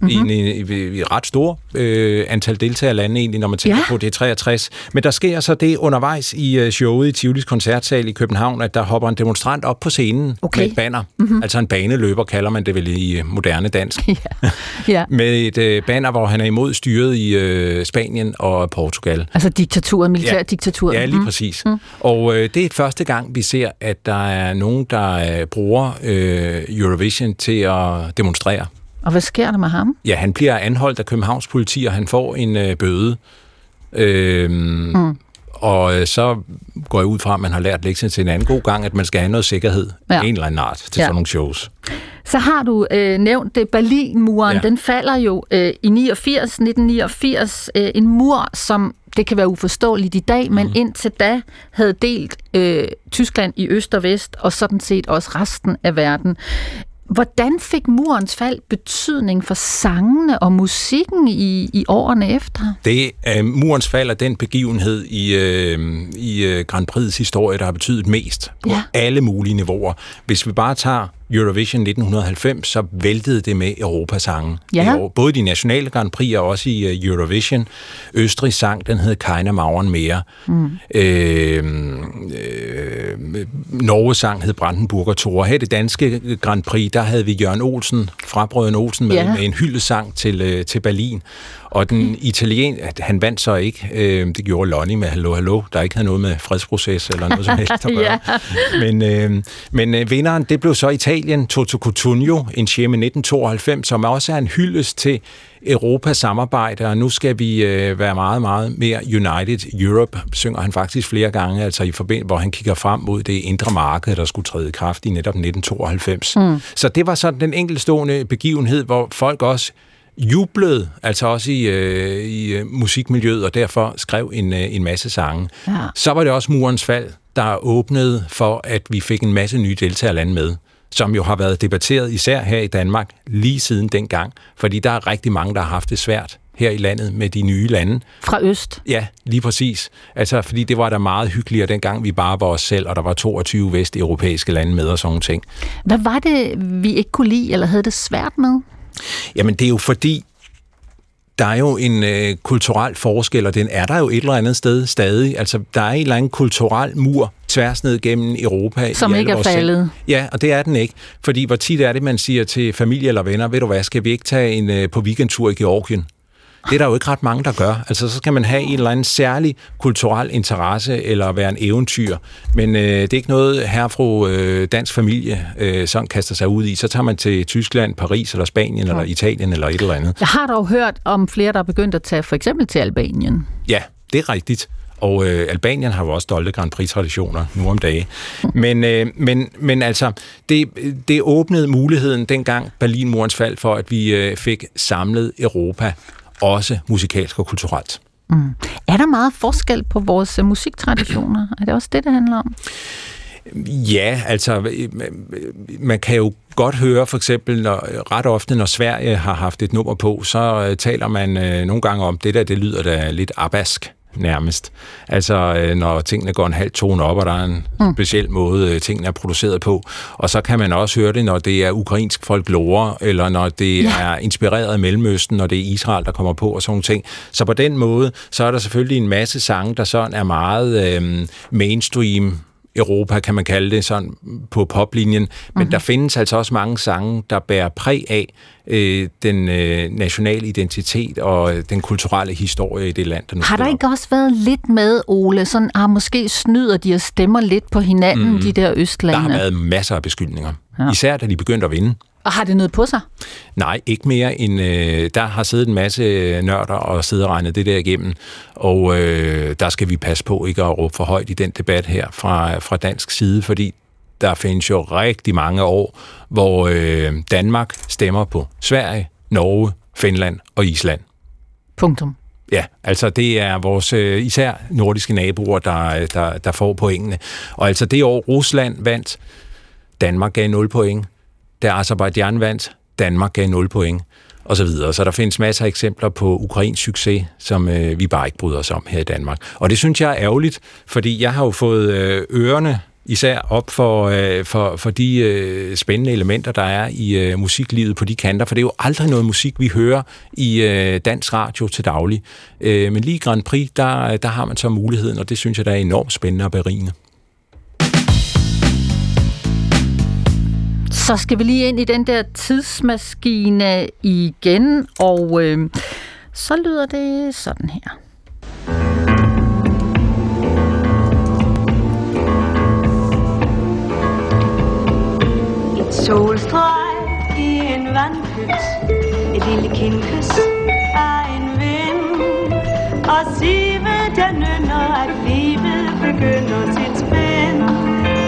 Mm-hmm. I, en, i, i, ret stor øh, antal deltagerlande egentlig, når man tænker Ja. ja. på, det er 63. Men der sker så det undervejs i øh, showet i Tivolis koncertsal i København, at der hopper en demonstrant op på scenen Okay. med et banner. Mm-hmm. Altså en baneløber kalder man det vel i øh, moderne dansk. Ja. ja. med et øh, banner, hvor han er imod styret i øh, Spanien og Portugal. Altså diktaturet, militærdiktaturet. Ja, lige præcis. Mm. Og øh, det er første gang, vi ser, at der er nogen, der øh, bruger øh, Eurovision til at demonstrere. Og hvad sker der med ham? Ja, han bliver anholdt af Københavns politi, og han får en øh, bøde. Øhm, mm. Og øh, så går jeg ud fra, at man har lært lektien til en anden god gang, at man skal have noget sikkerhed Ja. en eller anden art til Ja. sådan nogle shows. Så har du øh, nævnt det, Berlinmuren. Ja. Den falder jo øh, i 89, 1989. Øh, en mur, som det kan være uforståeligt i dag, men indtil da havde delt øh, Tyskland i øst og vest, og sådan set også resten af verden. Hvordan fik murens fald betydning for sangene og musikken i, i årene efter? Det er murens fald er den begivenhed i, øh, i øh, Grand Prix historie, der har betydet mest på Ja. alle mulige niveauer. Hvis vi bare tager Eurovision 1990, så væltede det med Europasangen. Ja. Både de nationale Grand Prix og også i øh, Eurovision. Østrig sang, den hed Keine Mauern mere. Mm. Øh, øh, Norge sang hed Brandenburger Tor. Her det danske Grand Prix, der havde vi Jørgen Olsen fra Brøden Olsen med, Ja. med en hyldesang til, øh, til Berlin. Og den italien, at han vandt så ikke. Øh, det gjorde Lonnie med Hallo Hallo, der ikke havde noget med fredsproces eller noget som helst at gøre. Ja. Men, øh, men øh, vinderen, det blev så Italien, Toto Cutugno, Insieme 1992, som også er en hyldest til Europas samarbejde, og nu skal vi øh, være meget, meget mere United Europe, synger han faktisk flere gange, altså i forbindelse, hvor han kigger frem mod det indre marked, der skulle træde i kraft i netop 1992. Mm. Så det var sådan den enkeltstående begivenhed, hvor folk også jublede, altså også i, øh, i øh, musikmiljøet, og derfor skrev en, øh, en masse sange. Ja. Så var det også murens fald, der åbnede for, at vi fik en masse nye deltagerlande med, som jo har været debatteret især her i Danmark lige siden dengang, fordi der er rigtig mange, der har haft det svært her i landet med de nye lande. Fra øst. Ja, lige præcis. Altså, fordi det var da meget hyggeligere dengang, vi bare var os selv, og der var 22 vesteuropæiske lande med og sådan ting. Hvad var det, vi ikke kunne lide, eller havde det svært med? Jamen, det er jo fordi, der er jo en øh, kulturel forskel, og den er der jo et eller andet sted stadig. Altså, der er en eller anden kulturel mur tværs ned gennem Europa. Som i ikke er vores sind. faldet. Ja, og det er den ikke. Fordi hvor tit er det, man siger til familie eller venner, ved du hvad, skal vi ikke tage en øh, på weekendtur i Georgien? Det er der jo ikke ret mange, der gør. Altså, så skal man have en eller anden særlig kulturel interesse, eller være en eventyr. Men øh, det er ikke noget, her fru øh, dansk familie øh, sådan kaster sig ud i. Så tager man til Tyskland, Paris, eller Spanien, eller Italien, eller et eller andet. Jeg har dog hørt om flere, der er begyndt at tage for eksempel til Albanien. Ja, det er rigtigt. Og øh, Albanien har jo også stolte Grand Prix-traditioner nu om dagen. Men, øh, men, men altså, det, det åbnede muligheden dengang Berlinmurens fald for, at vi øh, fik samlet Europa, også musikalsk og kulturelt. Er der meget forskel på vores øh, musiktraditioner? Er det også det, det handler om? Ja, altså, øh, man kan jo godt høre for eksempel, når, ret ofte, når Sverige har haft et nummer på, så øh, taler man øh, nogle gange om, det der, det lyder da lidt abask nærmest. Altså, øh, når tingene går en halv tone op, og der er en mm. speciel måde, øh, tingene er produceret på. Og så kan man også høre det, når det er ukrainsk folklore, eller når det ja. er inspireret af Mellemøsten, når det er Israel, der kommer på, og sådan ting. Så på den måde, så er der selvfølgelig en masse sange, der sådan er meget øh, mainstream, Europa, kan man kalde det, sådan på poplinjen. Men mm-hmm. der findes altså også mange sange, der bærer præg af øh, den øh, nationale identitet og øh, den kulturelle historie i det land, der nu Har der ikke også været lidt med, Ole? Sådan, ah, måske snyder de og stemmer lidt på hinanden, mm. de der Der østlande. har været masser af beskyldninger. Ja. Især da de begyndte at vinde. Og har det noget på sig? Nej, ikke mere end... Øh, der har siddet en masse nørder og siddet og regnet det der igennem, og øh, der skal vi passe på ikke at råbe for højt i den debat her fra, fra dansk side, fordi der findes jo rigtig mange år, hvor øh, Danmark stemmer på Sverige, Norge, Finland og Island. Punktum. Ja, altså det er vores øh, især nordiske naboer, der, der, der får pointene. Og altså det år Rusland vandt, Danmark gav 0 point. Da Azerbaijan vandt, Danmark gav 0 point. Og så videre. Så der findes masser af eksempler på ukrainsk succes, som øh, vi bare ikke bryder os om her i Danmark. Og det synes jeg er ærgerligt, fordi jeg har jo fået øh, ørerne især op for, øh, for, for de øh, spændende elementer, der er i øh, musiklivet på de kanter, for det er jo aldrig noget musik, vi hører i øh, dansk radio til daglig. Øh, men lige Grand Prix, der, der har man så muligheden, og det synes jeg, der er enormt spændende og berigende. Så skal vi lige ind i den der tidsmaskine igen, og øh, så lyder det sådan her. Et solstrøg i en vandpyt. Et lille kindkys af en vind. Og sive den nynner at livet begynder sit spænd.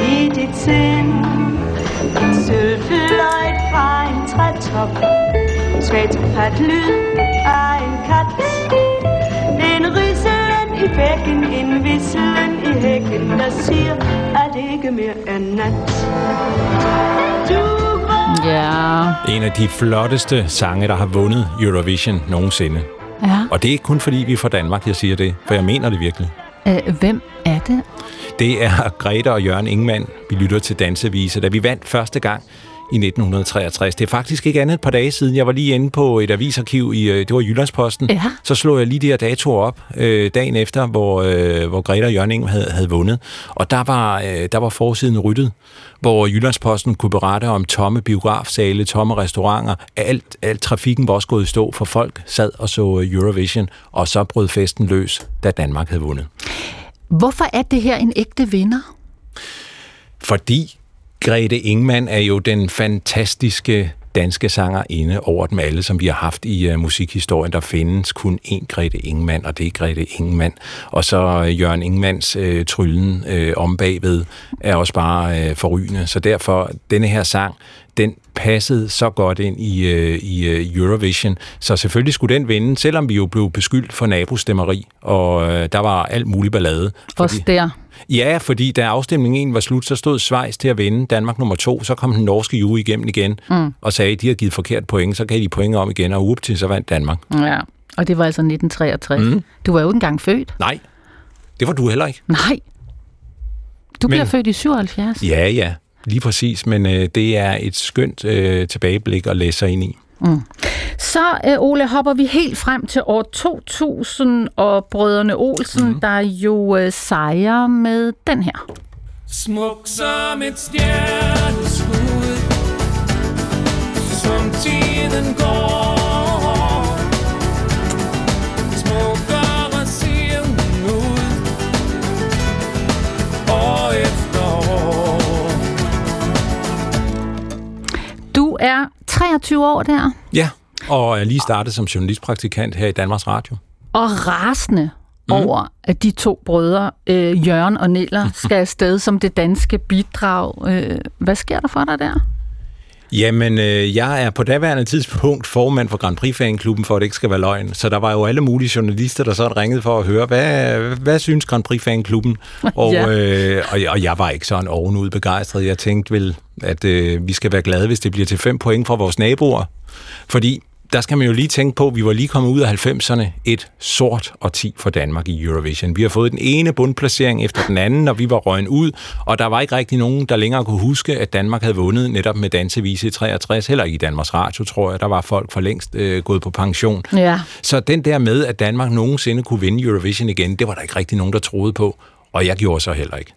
I dit sind. En trætop Svagt pat lyd af en kat En rissen bækken En visselen i hækken Der siger, at det ikke mere er nat Du Ja, En af de flotteste sange, der har vundet Eurovision nogensinde. ja. Og det er ikke kun fordi, vi er fra Danmark, jeg siger det, for jeg mener det virkelig. Øh, hvem er det? Det er Grete og Jørgen Ingemann, vi lytter til Dansevise, da vi vandt første gang i 1963. Det er faktisk ikke andet et par dage siden. Jeg var lige inde på et avisarkiv i, øh, det var Jyllandsposten. Ja. Så slog jeg lige de her datoer op øh, dagen efter, hvor, øh, hvor Greta Ingemann havde, havde vundet. Og der var, øh, der var forsiden ryddet, hvor Jyllandsposten kunne berette om tomme biografsale, tomme restauranter. Alt, alt trafikken var også gået i stå, for folk sad og så øh, Eurovision, og så brød festen løs, da Danmark havde vundet. Hvorfor er det her en ægte vinder? Fordi Grete Ingman er jo den fantastiske danske sangerinde over dem alle, som vi har haft i uh, musikhistorien. Der findes kun én Grete Ingman, og det er Grete Ingman. Og så uh, Jørgen Ingmans uh, tryllen uh, om bagved er også bare uh, forrygende. Så derfor, denne her sang, den passede så godt ind i, uh, i uh, Eurovision. Så selvfølgelig skulle den vinde, selvom vi jo blev beskyldt for nabostemmeri, og uh, der var alt muligt ballade. Også der. Ja, fordi da afstemningen egentlig var slut, så stod Schweiz til at vinde Danmark nummer to. Så kom den norske jury igennem igen mm. og sagde, at de har givet forkert point, så gav de point om igen, og up til så vandt Danmark. Ja, og det var altså 1963. Mm. Du var jo ikke engang født. Nej, det var du heller ikke. Nej. Du Men- bliver født i 77. Ja, ja, lige præcis, men øh, det er et skønt øh, tilbageblik at læse sig ind i. Så, øh, Ole, hopper vi helt frem til år 2000, og brødrene Olsen, mm. der jo øh, sejrer med den her. Smuk som et stjerneskud Som tiden går er 23 år der, Ja, og er lige startet som journalistpraktikant her i Danmarks Radio. og rasende mm. over, at de to brødre, øh, Jørgen og Niller, skal afsted som det danske bidrag. Øh, hvad sker der for dig der? Jamen, øh, jeg er på daværende tidspunkt formand for Grand Prix-fanklubben, for at det ikke skal være løgn. Så der var jo alle mulige journalister, der så ringede for at høre, hvad, hvad synes Grand Prix-fanklubben? Og, Ja. øh, og, og jeg var ikke sådan ovenud begejstret. Jeg tænkte vel, at øh, vi skal være glade, hvis det bliver til fem point fra vores naboer. Fordi der skal man jo lige tænke på, at vi var lige kommet ud af 90'erne et sort årti for Danmark i Eurovision. Vi har fået den ene bundplacering efter den anden, og vi var røgen ud, og der var ikke rigtig nogen, der længere kunne huske, at Danmark havde vundet netop med Dansevise i 63, heller ikke i Danmarks Radio, tror jeg. Der var folk for længst øh, gået på pension. Ja. Så den der med, at Danmark nogensinde kunne vinde Eurovision igen, det var der ikke rigtig nogen, der troede på, og jeg gjorde så heller ikke.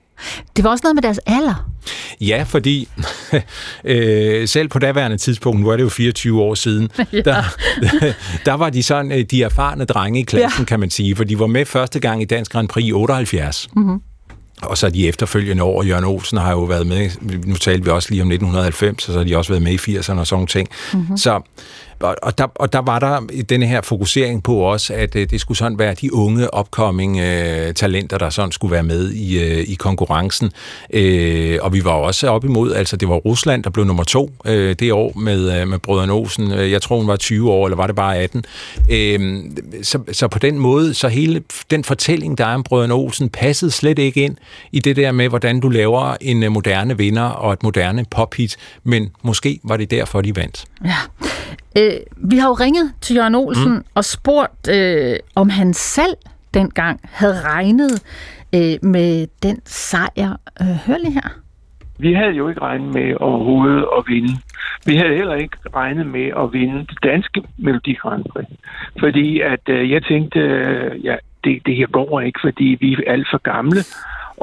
Det var også noget med deres alder. Ja, fordi øh, selv på daværende tidspunkt, nu er det jo 24 år siden, ja. der, der var de sådan øh, de erfarne drenge i klassen, ja. kan man sige, for de var med første gang i Dansk Grand Prix i 78. Mm-hmm. Og så de efterfølgende år, Jørgen Olsen har jo været med, nu talte vi også lige om 1990, og så har de også været med i 80'erne og sådan nogle ting. Mm-hmm. Så, og, og, der, og der var der den her fokusering på også, at øh, det skulle sådan være de unge, upcoming øh, talenter, der sådan skulle være med i, øh, i konkurrencen. Øh, og vi var også op imod, altså det var Rusland, der blev nummer to øh, det år med, øh, med Brødren Olsen. Øh, jeg tror, hun var 20 år, eller var det bare 18? Øh, så, så på den måde, så hele den fortælling, der er om Brødren Olsen, passede slet ikke ind i det der med, hvordan du laver en øh, moderne vinder og et moderne pophit, men måske var det derfor, de vandt. Ja. Øh, vi har jo ringet til Jørgen Olsen mm. og spurgt, øh, om han selv dengang havde regnet øh, med den sejr. Øh, hør lige her. Vi havde jo ikke regnet med overhovedet at vinde. Vi havde heller ikke regnet med at vinde det danske Melodi Grand Prix. Fordi at øh, jeg tænkte, øh, ja, det, det her går ikke, fordi vi er alt for gamle.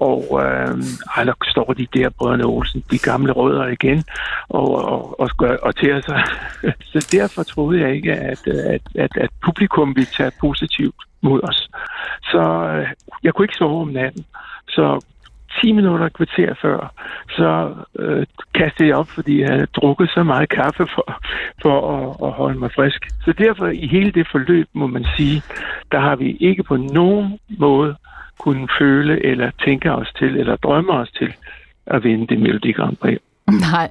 Og øh, ej, der står de der brødrene Olsen, de gamle rødder igen, og, og, og, gør, og til sig. Så derfor troede jeg ikke, at, at, at, at publikum ville tage positivt mod os. Så øh, jeg kunne ikke sove om natten. Så 10 minutter et kvarter før, så øh, kastede jeg op, fordi jeg havde drukket så meget kaffe for, for at, at holde mig frisk. Så derfor i hele det forløb, må man sige, der har vi ikke på nogen måde kunne føle eller tænke os til, eller drømme os til at vinde det Melodi Grand Prix. Nej,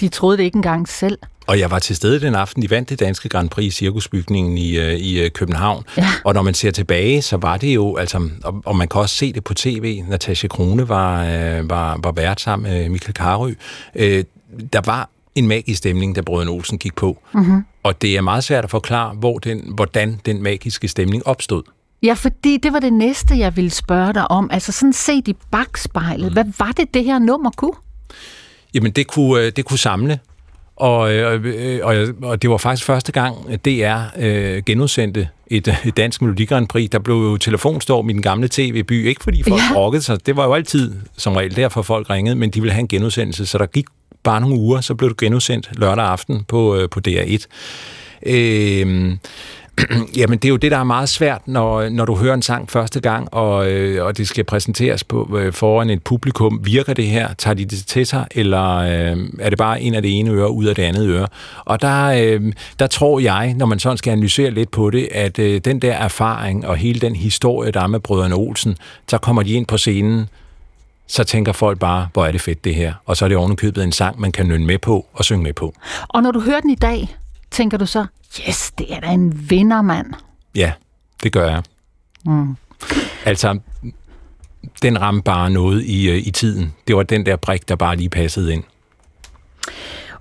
de troede det ikke engang selv. Og jeg var til stede den aften, de vandt det danske Grand Prix i Cirkusbygningen i, øh, i øh, København. Ja. Og når man ser tilbage, så var det jo, altså, og, og man kan også se det på tv, Natasha Krone var, øh, var, var vært sammen med Michael Karø. Øh, der var en magisk stemning, da Brødren Olsen gik på. Mhm. Og det er meget svært at forklare, hvor den, hvordan den magiske stemning opstod. Ja, fordi det var det næste, jeg ville spørge dig om. Altså sådan set i bagspejlet. Mm. Hvad var det, det her nummer kunne? Jamen, det kunne, øh, det kunne samle. Og, øh, øh, og, og det var faktisk første gang, DR øh, genudsendte et, et dansk Melodi Grand Prix. Der blev jo telefonstorm i den gamle tv-by, ikke fordi folk ja. brokkede sig. Det var jo altid som regel derfor, folk ringede, men de ville have en genudsendelse. Så der gik bare nogle uger, så blev det genudsendt lørdag aften på, øh, på DR1. Øh, Jamen, det er jo det, der er meget svært, når, når du hører en sang første gang, og, øh, og det skal præsenteres på, øh, foran et publikum. Virker det her? Tager de det til sig? Eller øh, er det bare en af det ene øre ud af det andet øre? Og der, øh, der tror jeg, når man sådan skal analysere lidt på det, at øh, den der erfaring og hele den historie, der er med Brødrene Olsen, så kommer de ind på scenen, så tænker folk bare, hvor er det fedt det her. Og så er det ovenikøbet en sang, man kan nynne med på og synge med på. Og når du hører den i dag, tænker du så, yes, det er da en vindermand. Ja, det gør jeg. Mm. Altså, den ramte bare noget i, øh, i tiden. Det var den der brik, der bare lige passede ind.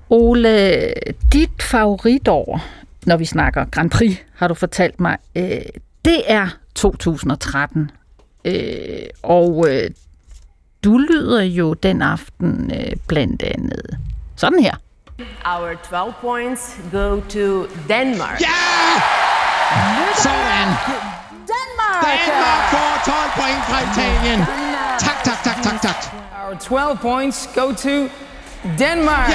Ole, dit favoritår, når vi snakker Grand Prix, har du fortalt mig, øh, det er 2013. Øh, og øh, du lyder jo den aften øh, blandt andet sådan her. Our 12 points go to Denmark. Yeah! Sådan. Denmark! Danmark får 12 point fra Italien. Tak, tak, tak, tak, tak. Our 12 points go to Denmark.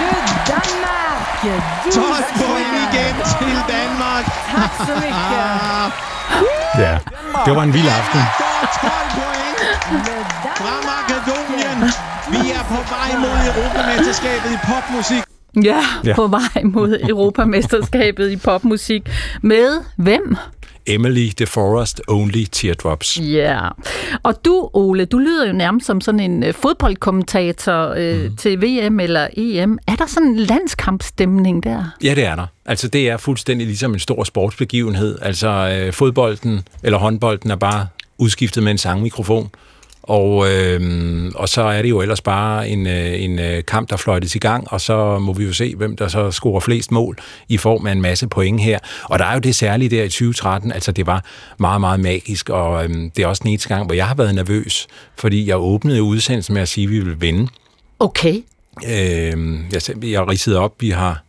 Nu Danmark! 12 point igen til Danmark. Tak så mycket. Ja, det var en vild aften. 12 point fra Makedonien. Vi er på vej mod Europamesterskabet i popmusik. Ja, Ja. ja. på vej mod Europamesterskabet i popmusik. Med hvem? Emily DeForest, Only Teardrops. Ja. Og du, Ole, du lyder jo nærmest som sådan en øh, fodboldkommentator øh, mm. til VM eller EM. Er der sådan en landskampstemning der? Ja, det er der. Altså, det er fuldstændig ligesom en stor sportsbegivenhed. Altså, øh, fodbolden eller håndbolden er bare udskiftet med en sangmikrofon. Og, øh, og så er det jo ellers bare en, øh, en øh, kamp, der fløjtes i gang, og så må vi jo se, hvem der så scorer flest mål i form af en masse point her. Og der er jo det særlige der i 2013, altså det var meget, meget magisk, og øh, det er også den eneste gang, hvor jeg har været nervøs, fordi jeg åbnede udsendelsen med at sige, at vi ville vinde. Okay. Øh, jeg, jeg ridsede op, vi har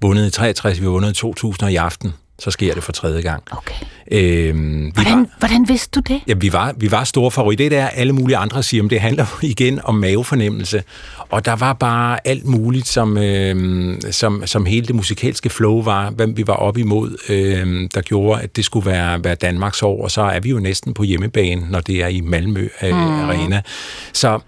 vundet i 63, vi har vundet i 2000, og i aften, så sker det for tredje gang. Okay. Øh, vi Hvordan, hvordan vidste du det? Ja, vi var, vi var store favorit. Det der alle mulige andre siger, men det handler igen om mavefornemmelse. Og der var bare alt muligt, som, øh, som, som hele det musikalske flow var, hvem vi var op imod, øh, der gjorde, at det skulle være, være Danmarks år. Og så er vi jo næsten på hjemmebane, når det er i Malmø øh, Mm. Arena. Så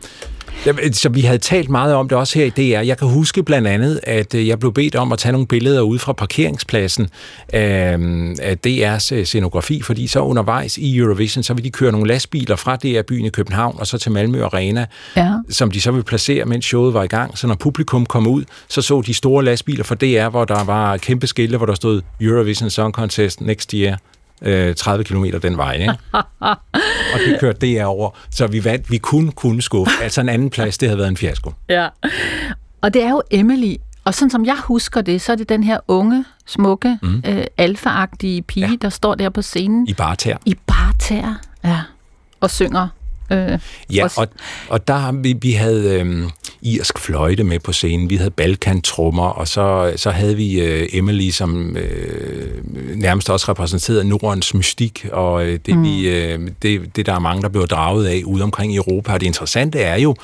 Så vi havde talt meget om det også her i DR. Jeg kan huske blandt andet, at øh, jeg blev bedt om at tage nogle billeder ude fra parkeringspladsen af, af DR's øh, scenografi, fordi så undervejs i Eurovision, så vil de køre nogle lastbiler fra DR-byen i København og så til Malmø Arena, Ja. som de så vil placere, mens showet var i gang. Så når publikum kom ud, så så de store lastbiler fra DR, hvor der var kæmpe skilte, hvor der stod Eurovision Song Contest next year. Øh, 30 km den vej, ikke? og det kørte DR over. Så vi vandt, vi kunne kunne skuffe. Altså en anden plads, det havde været en fiasko. Ja. Og det er jo Emily. Og sådan som jeg husker det, så er det den her unge, smukke, mm. øh, alfa-agtige pige, ja. der står der på scenen I bare tær. i bare tæer, ja, og synger. Øh, Ja, også- og, og der har vi, vi havde øhm, irsk fløjte med på scenen, vi havde balkantrummer, og så, så havde vi øh, Emily, som øh, nærmest også repræsenterede Nordens mystik, og øh, det, mm. vi, øh, det, det der er mange, der blev draget af ude omkring i Europa. Og det interessante er jo,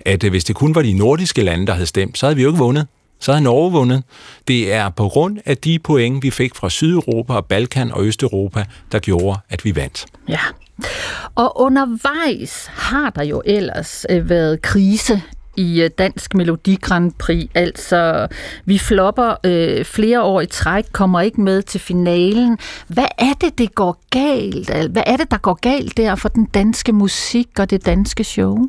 at øh, hvis det kun var de nordiske lande, der havde stemt, så havde vi jo ikke vundet. Så havde Norge vundet. Det er på grund af de point, vi fik fra Sydeuropa og Balkan og Østeuropa, der gjorde, at vi vandt. Ja. Og undervejs har der jo ellers øh, været krise i øh, Dansk Melodi Grand Prix. Altså, vi flopper øh, flere år i træk, kommer ikke med til finalen. Hvad er det, det går galt? Hvad er det, der går galt der for den danske musik og det danske show?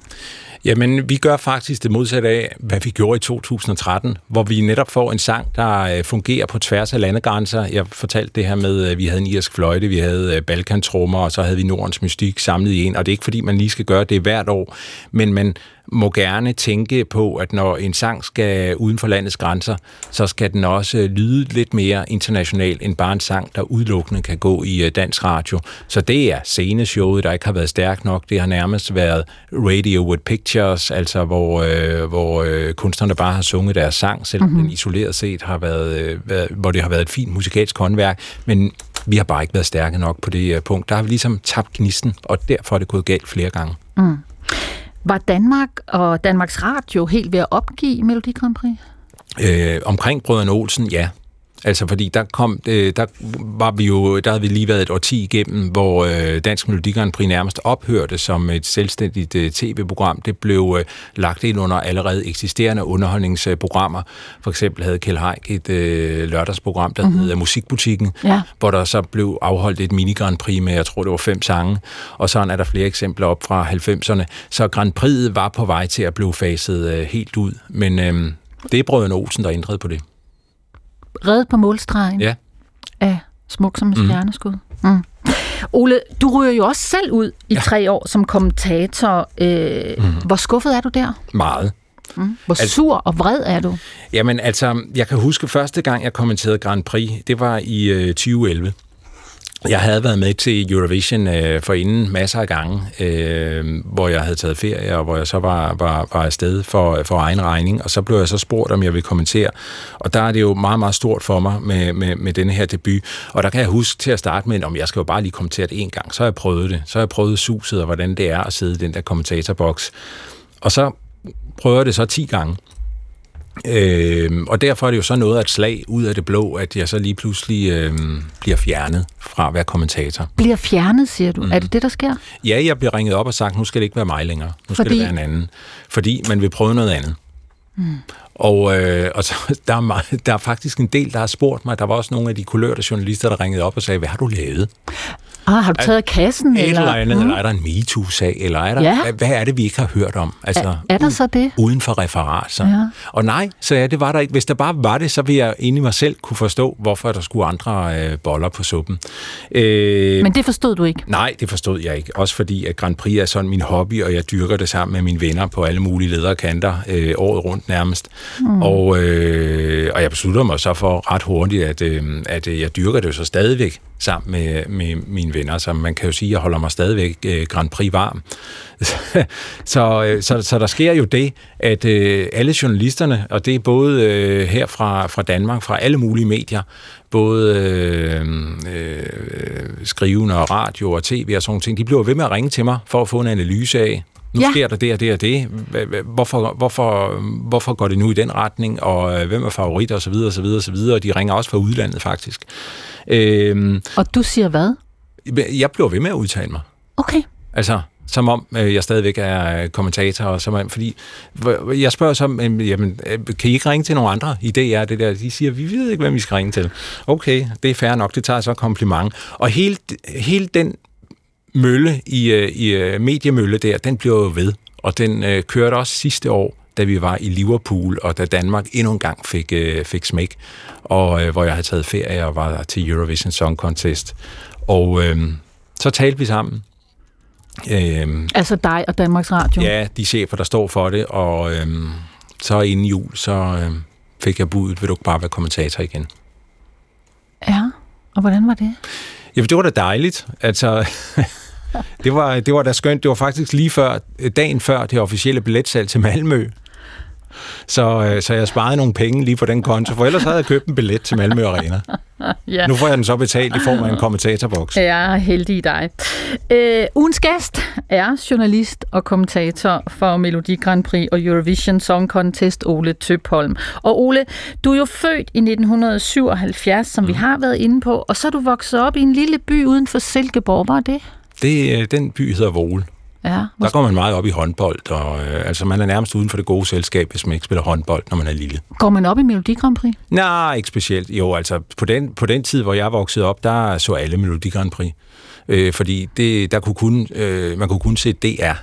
Jamen, vi gør faktisk det modsatte af, hvad vi gjorde i 2013, hvor vi netop får en sang, der øh, fungerer på tværs af landegrænser. Jeg fortalte det her med, at vi havde en irsk fløjte, vi havde øh, balkantrummer, og så havde vi Nordens Mystik samlet i en. Og det er ikke, fordi man lige skal gøre det hvert år, men man må gerne tænke på, at når en sang skal uden for landets grænser, så skal den også lyde lidt mere international end bare en sang, der udelukkende kan gå i øh, dansk radio. Så det er sceneshowet, der ikke har været stærkt nok. Det har nærmest været radio with pictures, altså hvor, øh, hvor øh, kunstnerne bare har sunget deres sang, selvom Mhm. mm-hmm. den isoleret set har været, øh, været, hvor det har været et fint musikalsk håndværk, men vi har bare ikke været stærke nok på det øh, punkt. Der har vi ligesom tabt gnisten, og derfor er det gået galt flere gange. Mm. Var Danmark og Danmarks Radio helt ved at opgive Melodi Grand Prix? Øh, omkring Brødrene Olsen, ja. Altså, fordi der kom, øh, der var vi jo, der havde vi lige været et årti igennem, hvor øh, Dansk Melodi Grand Prix nærmest ophørte som et selvstændigt øh, tv-program. Det blev øh, lagt ind under allerede eksisterende underholdningsprogrammer. For eksempel havde Kjell Haik et øh, lørdagsprogram, der Mhm. mm-hmm. hedder Musikbutikken, Ja. hvor der så blev afholdt et mini Grand Prix med, jeg tror det var fem sange, og sådan er der flere eksempler op fra 90'erne. Så Grand Prix'et var på vej til at blive faset øh, helt ud, men øh, det er Brødrene Olsen, der ændrede på det. Reddet på målstregen Ja. af Smuk som et Mhm. stjerneskud. Mm. Ole, du ryger jo også selv ud i ja. tre år som kommentator. Øh, Mhm. Hvor skuffet er du der? Meget. Mm. Hvor Altså- sur og vred er du? Jamen altså, jeg kan huske første gang, jeg kommenterede Grand Prix, det var i øh, 2011. Jeg havde været med til Eurovision øh, for inden masser af gange, øh, hvor jeg havde taget ferie, og hvor jeg så var, var, var afsted for, for egen regning, og så blev jeg så spurgt, om jeg ville kommentere. Og der er det jo meget, meget stort for mig med, med, med denne her debut. Og der kan jeg huske til at starte med, om jeg skal jo bare lige kommentere det en gang. Så har jeg prøvet det. Så har jeg prøvet suset, og hvordan det er at sidde i den der kommentatorboks. Og så prøver jeg det så 10 gange. Øh, og derfor er det jo så noget af et slag ud af det blå, at jeg så lige pludselig øh, bliver fjernet fra at være kommentator. Bliver fjernet, siger du. Mm. Er det det, der sker? Ja, jeg bliver ringet op og sagt, nu skal det ikke være mig længere. Nu skal Fordi? det være en anden. Fordi man vil prøve noget andet. Mm. Og, øh, og så, der, er meget, der er faktisk en del, der har spurgt mig. Der var også nogle af de kulørte journalister, der ringede op og sagde, hvad har du lavet? Ah, har du taget kassen? Et eller andet, Mm. eller er der en MeToo-sag, eller er der, Ja. hvad, hvad er det, vi ikke har hørt om? Altså, Er, er der så det? uden for referater. Ja. Og nej, så ja, det var der ikke. Hvis der bare var det, så ville jeg i mig selv kunne forstå, hvorfor der skulle andre øh, boller på suppen. Øh, Men det forstod du ikke? Nej, det forstod jeg ikke. Også fordi, at Grand Prix er sådan min hobby, og jeg dyrker det sammen med mine venner på alle mulige ledere kanter, øh, året rundt nærmest. Mm. Mm. Og, øh, og jeg beslutter mig så for ret hurtigt, at, øh, at øh, jeg dyrker det jo så stadigvæk sammen med, med mine venner. Så man kan jo sige, at jeg holder mig stadigvæk øh, Grand Prix varm. så, øh, så, så der sker jo det, at øh, alle journalisterne, og det er både øh, her fra, fra Danmark, fra alle mulige medier, både øh, øh, skrivende og radio og tv og sådan ting, de bliver ved med at ringe til mig for at få en analyse af, nu Ja. sker der det og det og det. Hvorfor, hvorfor, hvorfor går det nu i den retning, og hvem er favoritter osv. osv. osv. Og de ringer også fra udlandet faktisk. Øhm, Og du siger hvad? Jeg bliver ved med at udtale mig. Okay. Altså, som om øh, jeg stadigvæk er øh, kommentator, og som, om- fordi jeg spørger så, øh, jamen, øh, kan I ikke ringe til nogle andre i DR, det der? De siger, vi ved ikke, hvem vi skal ringe til. Okay, det er fair nok, det tager så kompliment. Og hele, hele den mølle i, øh, i øh, mediemølle der, den bliver jo ved, og den øh, kørte også sidste år, da vi var i Liverpool, og da Danmark endnu en gang fik, øh, fik smæk, og øh, hvor jeg havde taget ferie og var til Eurovision Song Contest. Og øh, så talte vi sammen. Øh, Altså dig og Danmarks Radio? Ja, de chefer, der står for det, og øhm, så inden jul, så øhm, fik jeg budet, vil du ikke bare være kommentator igen? Ja, og hvordan var det? Ja, det var da dejligt. Altså, det, var, det var da skønt. Det var faktisk lige før, dagen før det officielle billetsalg til Malmø. Så, øh, så jeg sparede nogle penge lige på den konto, for ellers havde jeg købt en billet til Malmø Arena. ja. Nu får jeg den så betalt i form af en kommentatorboks. Er heldig dig. Øh, ugens gæst er journalist og kommentator for Melodi Grand Prix og Eurovision Song Contest, Ole Tøpholm. Og Ole, du er jo født i 1977, som mm. vi har været inde på, og så er du vokset op i en lille by uden for Silkeborg. Var det? Det, øh, den by hedder Vole. Ja. Der går man meget op i håndbold, og øh, altså man er nærmest uden for det gode selskab, hvis man ikke spiller håndbold, når man er lille. Går man op i Melodi Grand Prix? Nej, ikke specielt. Jo, altså på den, på den tid, hvor jeg voksede op, der så alle Melodi Grand Prix. Øh, fordi det, der kunne kun, øh, man kunne kun se DR.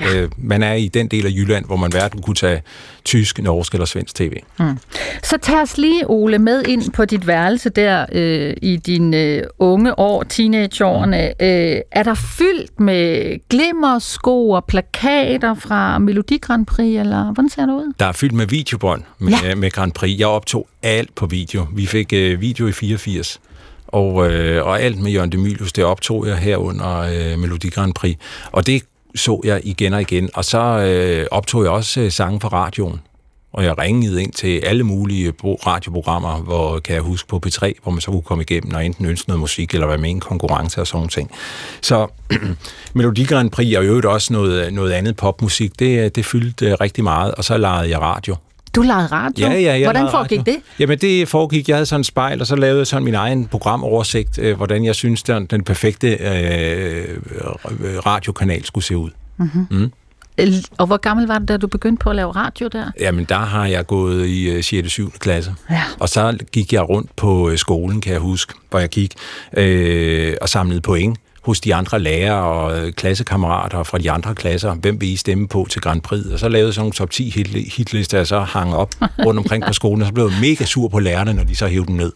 Øh, man er i den del af Jylland, hvor man hverken kunne tage tysk, norsk eller svensk tv. Mm. Så tag os lige, Ole, med ind på dit værelse der øh, i dine øh, unge år, teenageårene. Mm. Øh, er der fyldt med glimmersko og plakater fra Melodi Grand Prix, eller hvordan ser det ud? Der er fyldt med videobånd med, ja. med Grand Prix. Jeg optog alt på video. Vi fik øh, video i 84. Og, øh, og alt med Jørgen Demilius, det optog jeg her under øh, Melodi Grand Prix. Og det så jeg igen og igen. Og så øh, optog jeg også øh, sange på radioen. Og jeg ringede ind til alle mulige radioprogrammer, hvor kan jeg huske på P3, hvor man så kunne komme igennem og enten ønske noget musik, eller være med i en konkurrence og sådan ting. Så Melodi Grand Prix og jo også noget, noget andet popmusik, det, øh, det fyldte øh, rigtig meget, og så legede jeg radio. Du legede radio? Ja, ja, jeg Hvordan foregik radio. det? Jamen, det foregik, jeg havde sådan en spejl, og så lavede jeg sådan min egen programoversigt, øh, hvordan jeg synes, den, den perfekte øh, radiokanal skulle se ud. Mm-hmm. Mm. Og hvor gammel var du, da du begyndte på at lave radio der? Jamen, der har jeg gået i 6. og 7. klasse. Ja. Og så gik jeg rundt på øh, skolen, kan jeg huske, hvor jeg gik øh, og samlede point hos de andre lærere og øh, klassekammerater fra de andre klasser, hvem vil I stemme på til Grand Prix? Og så lavede jeg sådan nogle top 10 hitlister, jeg så hang op rundt omkring på skolen, og så blev jeg mega sur på lærerne, når de så hævde dem ned.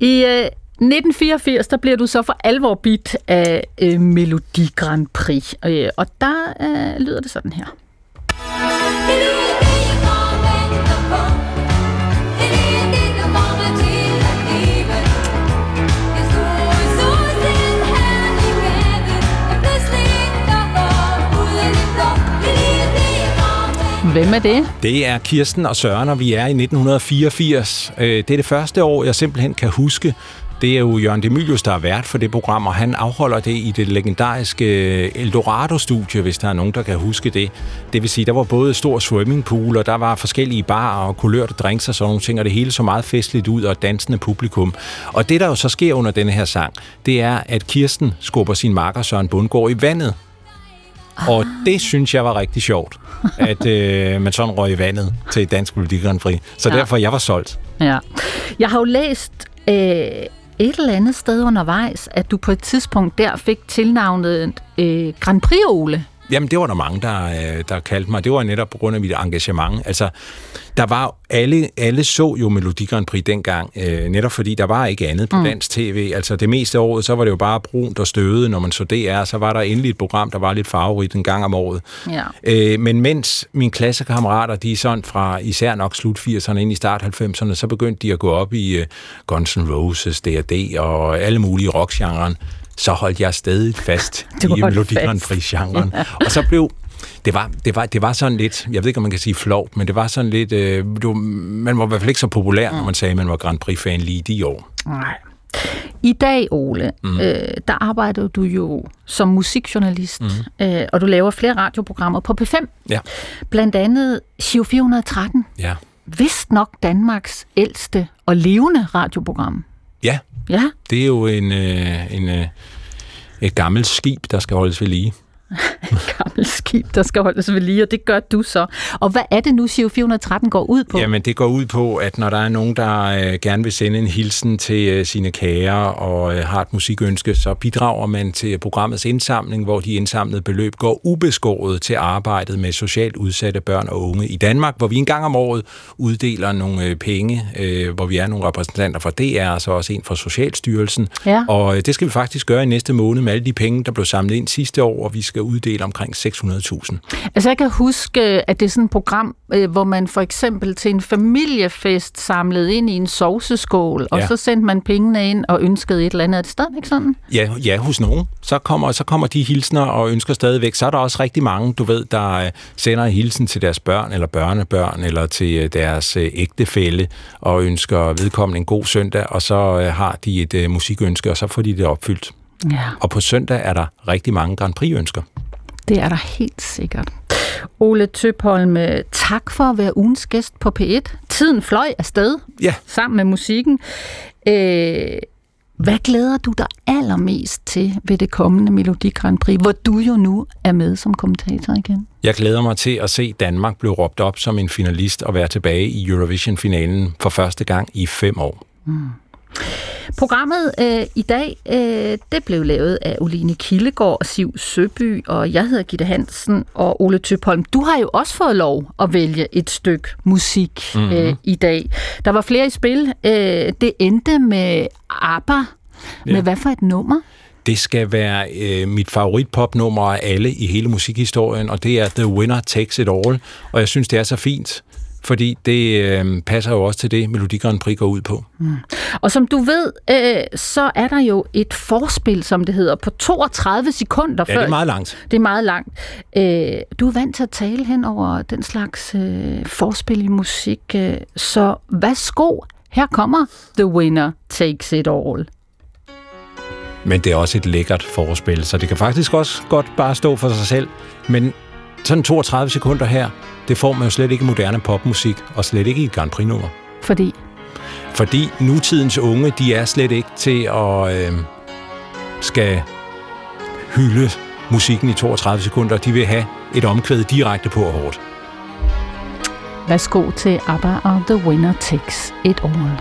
I øh, 1984, der bliver du så for alvor bit af øh, Melodi Grand Prix, øh, og der øh, lyder det sådan her. Hvem er det? Det er Kirsten og Søren, og vi er i 1984. Øh, det er det første år, jeg simpelthen kan huske. Det er jo Jørgen Demilius, der er vært for det program, og han afholder det i det legendariske Eldorado-studie, hvis der er nogen, der kan huske det. Det vil sige, der var både stor swimmingpool, og der var forskellige barer og kulørte drinks og sådan nogle ting, og det hele så meget festligt ud og dansende publikum. Og det, der jo så sker under denne her sang, det er, at Kirsten skubber sin makker Søren Bundgaard i vandet. Og det synes jeg var rigtig sjovt, at øh, man sådan røg i vandet til Dansk Grand Prix. Så ja. derfor jeg var solgt. Ja. Jeg har jo læst øh, et eller andet sted undervejs, at du på et tidspunkt der fik tilnavnet øh, Grand Prix Ole. Jamen, det var der mange, der, der kaldte mig. Det var netop på grund af mit engagement. Altså, der var alle, alle så jo Melodi Grand Prix dengang, øh, netop fordi der var ikke andet på mm. dansk tv. Altså det meste af året, så var det jo bare brunt og støvet. Når man så DR, så var der endelig et program, der var lidt farverigt en gang om året. Ja. Øh, men mens mine klassekammerater, de er sådan fra især nok slut 80'erne ind i start 90'erne, så begyndte de at gå op i uh, Guns N' Roses, D&D og alle mulige rockgenren så holdt jeg stadig fast i Melodi Grand Prix-genren. Ja. Og så blev det var, det, var, det var sådan lidt, jeg ved ikke, om man kan sige flovt, men det var sådan lidt, øh, du, man var i hvert fald ikke så populær, mm. når man sagde, at man var Grand Prix-fan lige de år. Nej. I dag, Ole, mm. øh, der arbejder du jo som musikjournalist, mm. øh, og du laver flere radioprogrammer på P5. Ja. Blandt andet Shiv 413. Ja. Vist nok Danmarks ældste og levende radioprogram. Ja. Ja. Det er jo en, øh, en, øh, et gammelt skib, der skal holdes ved lige et gammelt skib, der skal holdes ved lige, og det gør du så. Og hvad er det nu, Giro 413 går ud på? Jamen, det går ud på, at når der er nogen, der øh, gerne vil sende en hilsen til øh, sine kære og øh, har et musikønske, så bidrager man til programmets indsamling, hvor de indsamlede beløb går ubeskåret til arbejdet med socialt udsatte børn og unge i Danmark, hvor vi en gang om året uddeler nogle øh, penge, øh, hvor vi er nogle repræsentanter fra DR, og så også en fra Socialstyrelsen. Ja. Og øh, det skal vi faktisk gøre i næste måned med alle de penge, der blev samlet ind sidste år, og vi skal uddele omkring 600.000. Altså jeg kan huske, at det er sådan et program, øh, hvor man for eksempel til en familiefest samlede ind i en sovseskål, og Ja. så sendte man pengene ind og ønskede et eller andet. Er det stadigvæk sådan? Ja, ja, hos nogen. Så kommer, så kommer de hilsner og ønsker stadigvæk. Så er der også rigtig mange, du ved, der øh, sender en hilsen til deres børn eller børnebørn eller til øh, deres øh, ægtefælle og ønsker vedkommende en god søndag, og så øh, har de et øh, musikønske, og så får de det opfyldt. Ja. Og på søndag er der rigtig mange Grand Prix-ønsker. Det er der helt sikkert. Ole Tøpholm, øh, tak for at være ugens gæst på P1. Tiden fløj afsted Ja. sammen med musikken. Øh, hvad glæder du dig allermest til ved det kommende Melodi Grand Prix, hvor du jo nu er med som kommentator igen? Jeg glæder mig til at se Danmark blive råbt op som en finalist og være tilbage i Eurovision-finalen for første gang i fem år. Mm. Programmet øh, i dag, øh, det blev lavet af Oline Kildegård og Siv Søby, og jeg hedder Gitte Hansen og Ole Tøpholm. Du har jo også fået lov at vælge et stykke musik mm-hmm. øh, i dag. Der var flere i spil. Øh, det endte med ABBA. Ja. Med hvad for et nummer? Det skal være øh, mit favoritpopnummer af alle i hele musikhistorien, og det er The Winner Takes It All. Og jeg synes, det er så fint, fordi det øh, passer jo også til det, Melodi Grand Prix går ud på. Mm. Og som du ved, øh, så er der jo et forspil, som det hedder, på 32 sekunder. Ja, før. det er meget langt. Det er meget langt. Øh, du er vant til at tale hen over den slags øh, forspil i musik, øh, så værsgo, her kommer The Winner Takes It All. Men det er også et lækkert forspil, så det kan faktisk også godt bare stå for sig selv. Men sådan 32 sekunder her, det får man jo slet ikke i moderne popmusik, og slet ikke i et Grand Prix-nummer. Fordi? Fordi nutidens unge, de er slet ikke til at øh, skal hylde musikken i 32 sekunder. De vil have et omkvæd direkte på og hårdt. Værsgo til ABBA og The Winner Takes It All.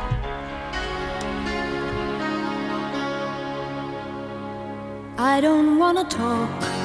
I don't wanna talk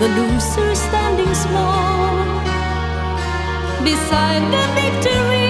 the loser standing small beside the victory.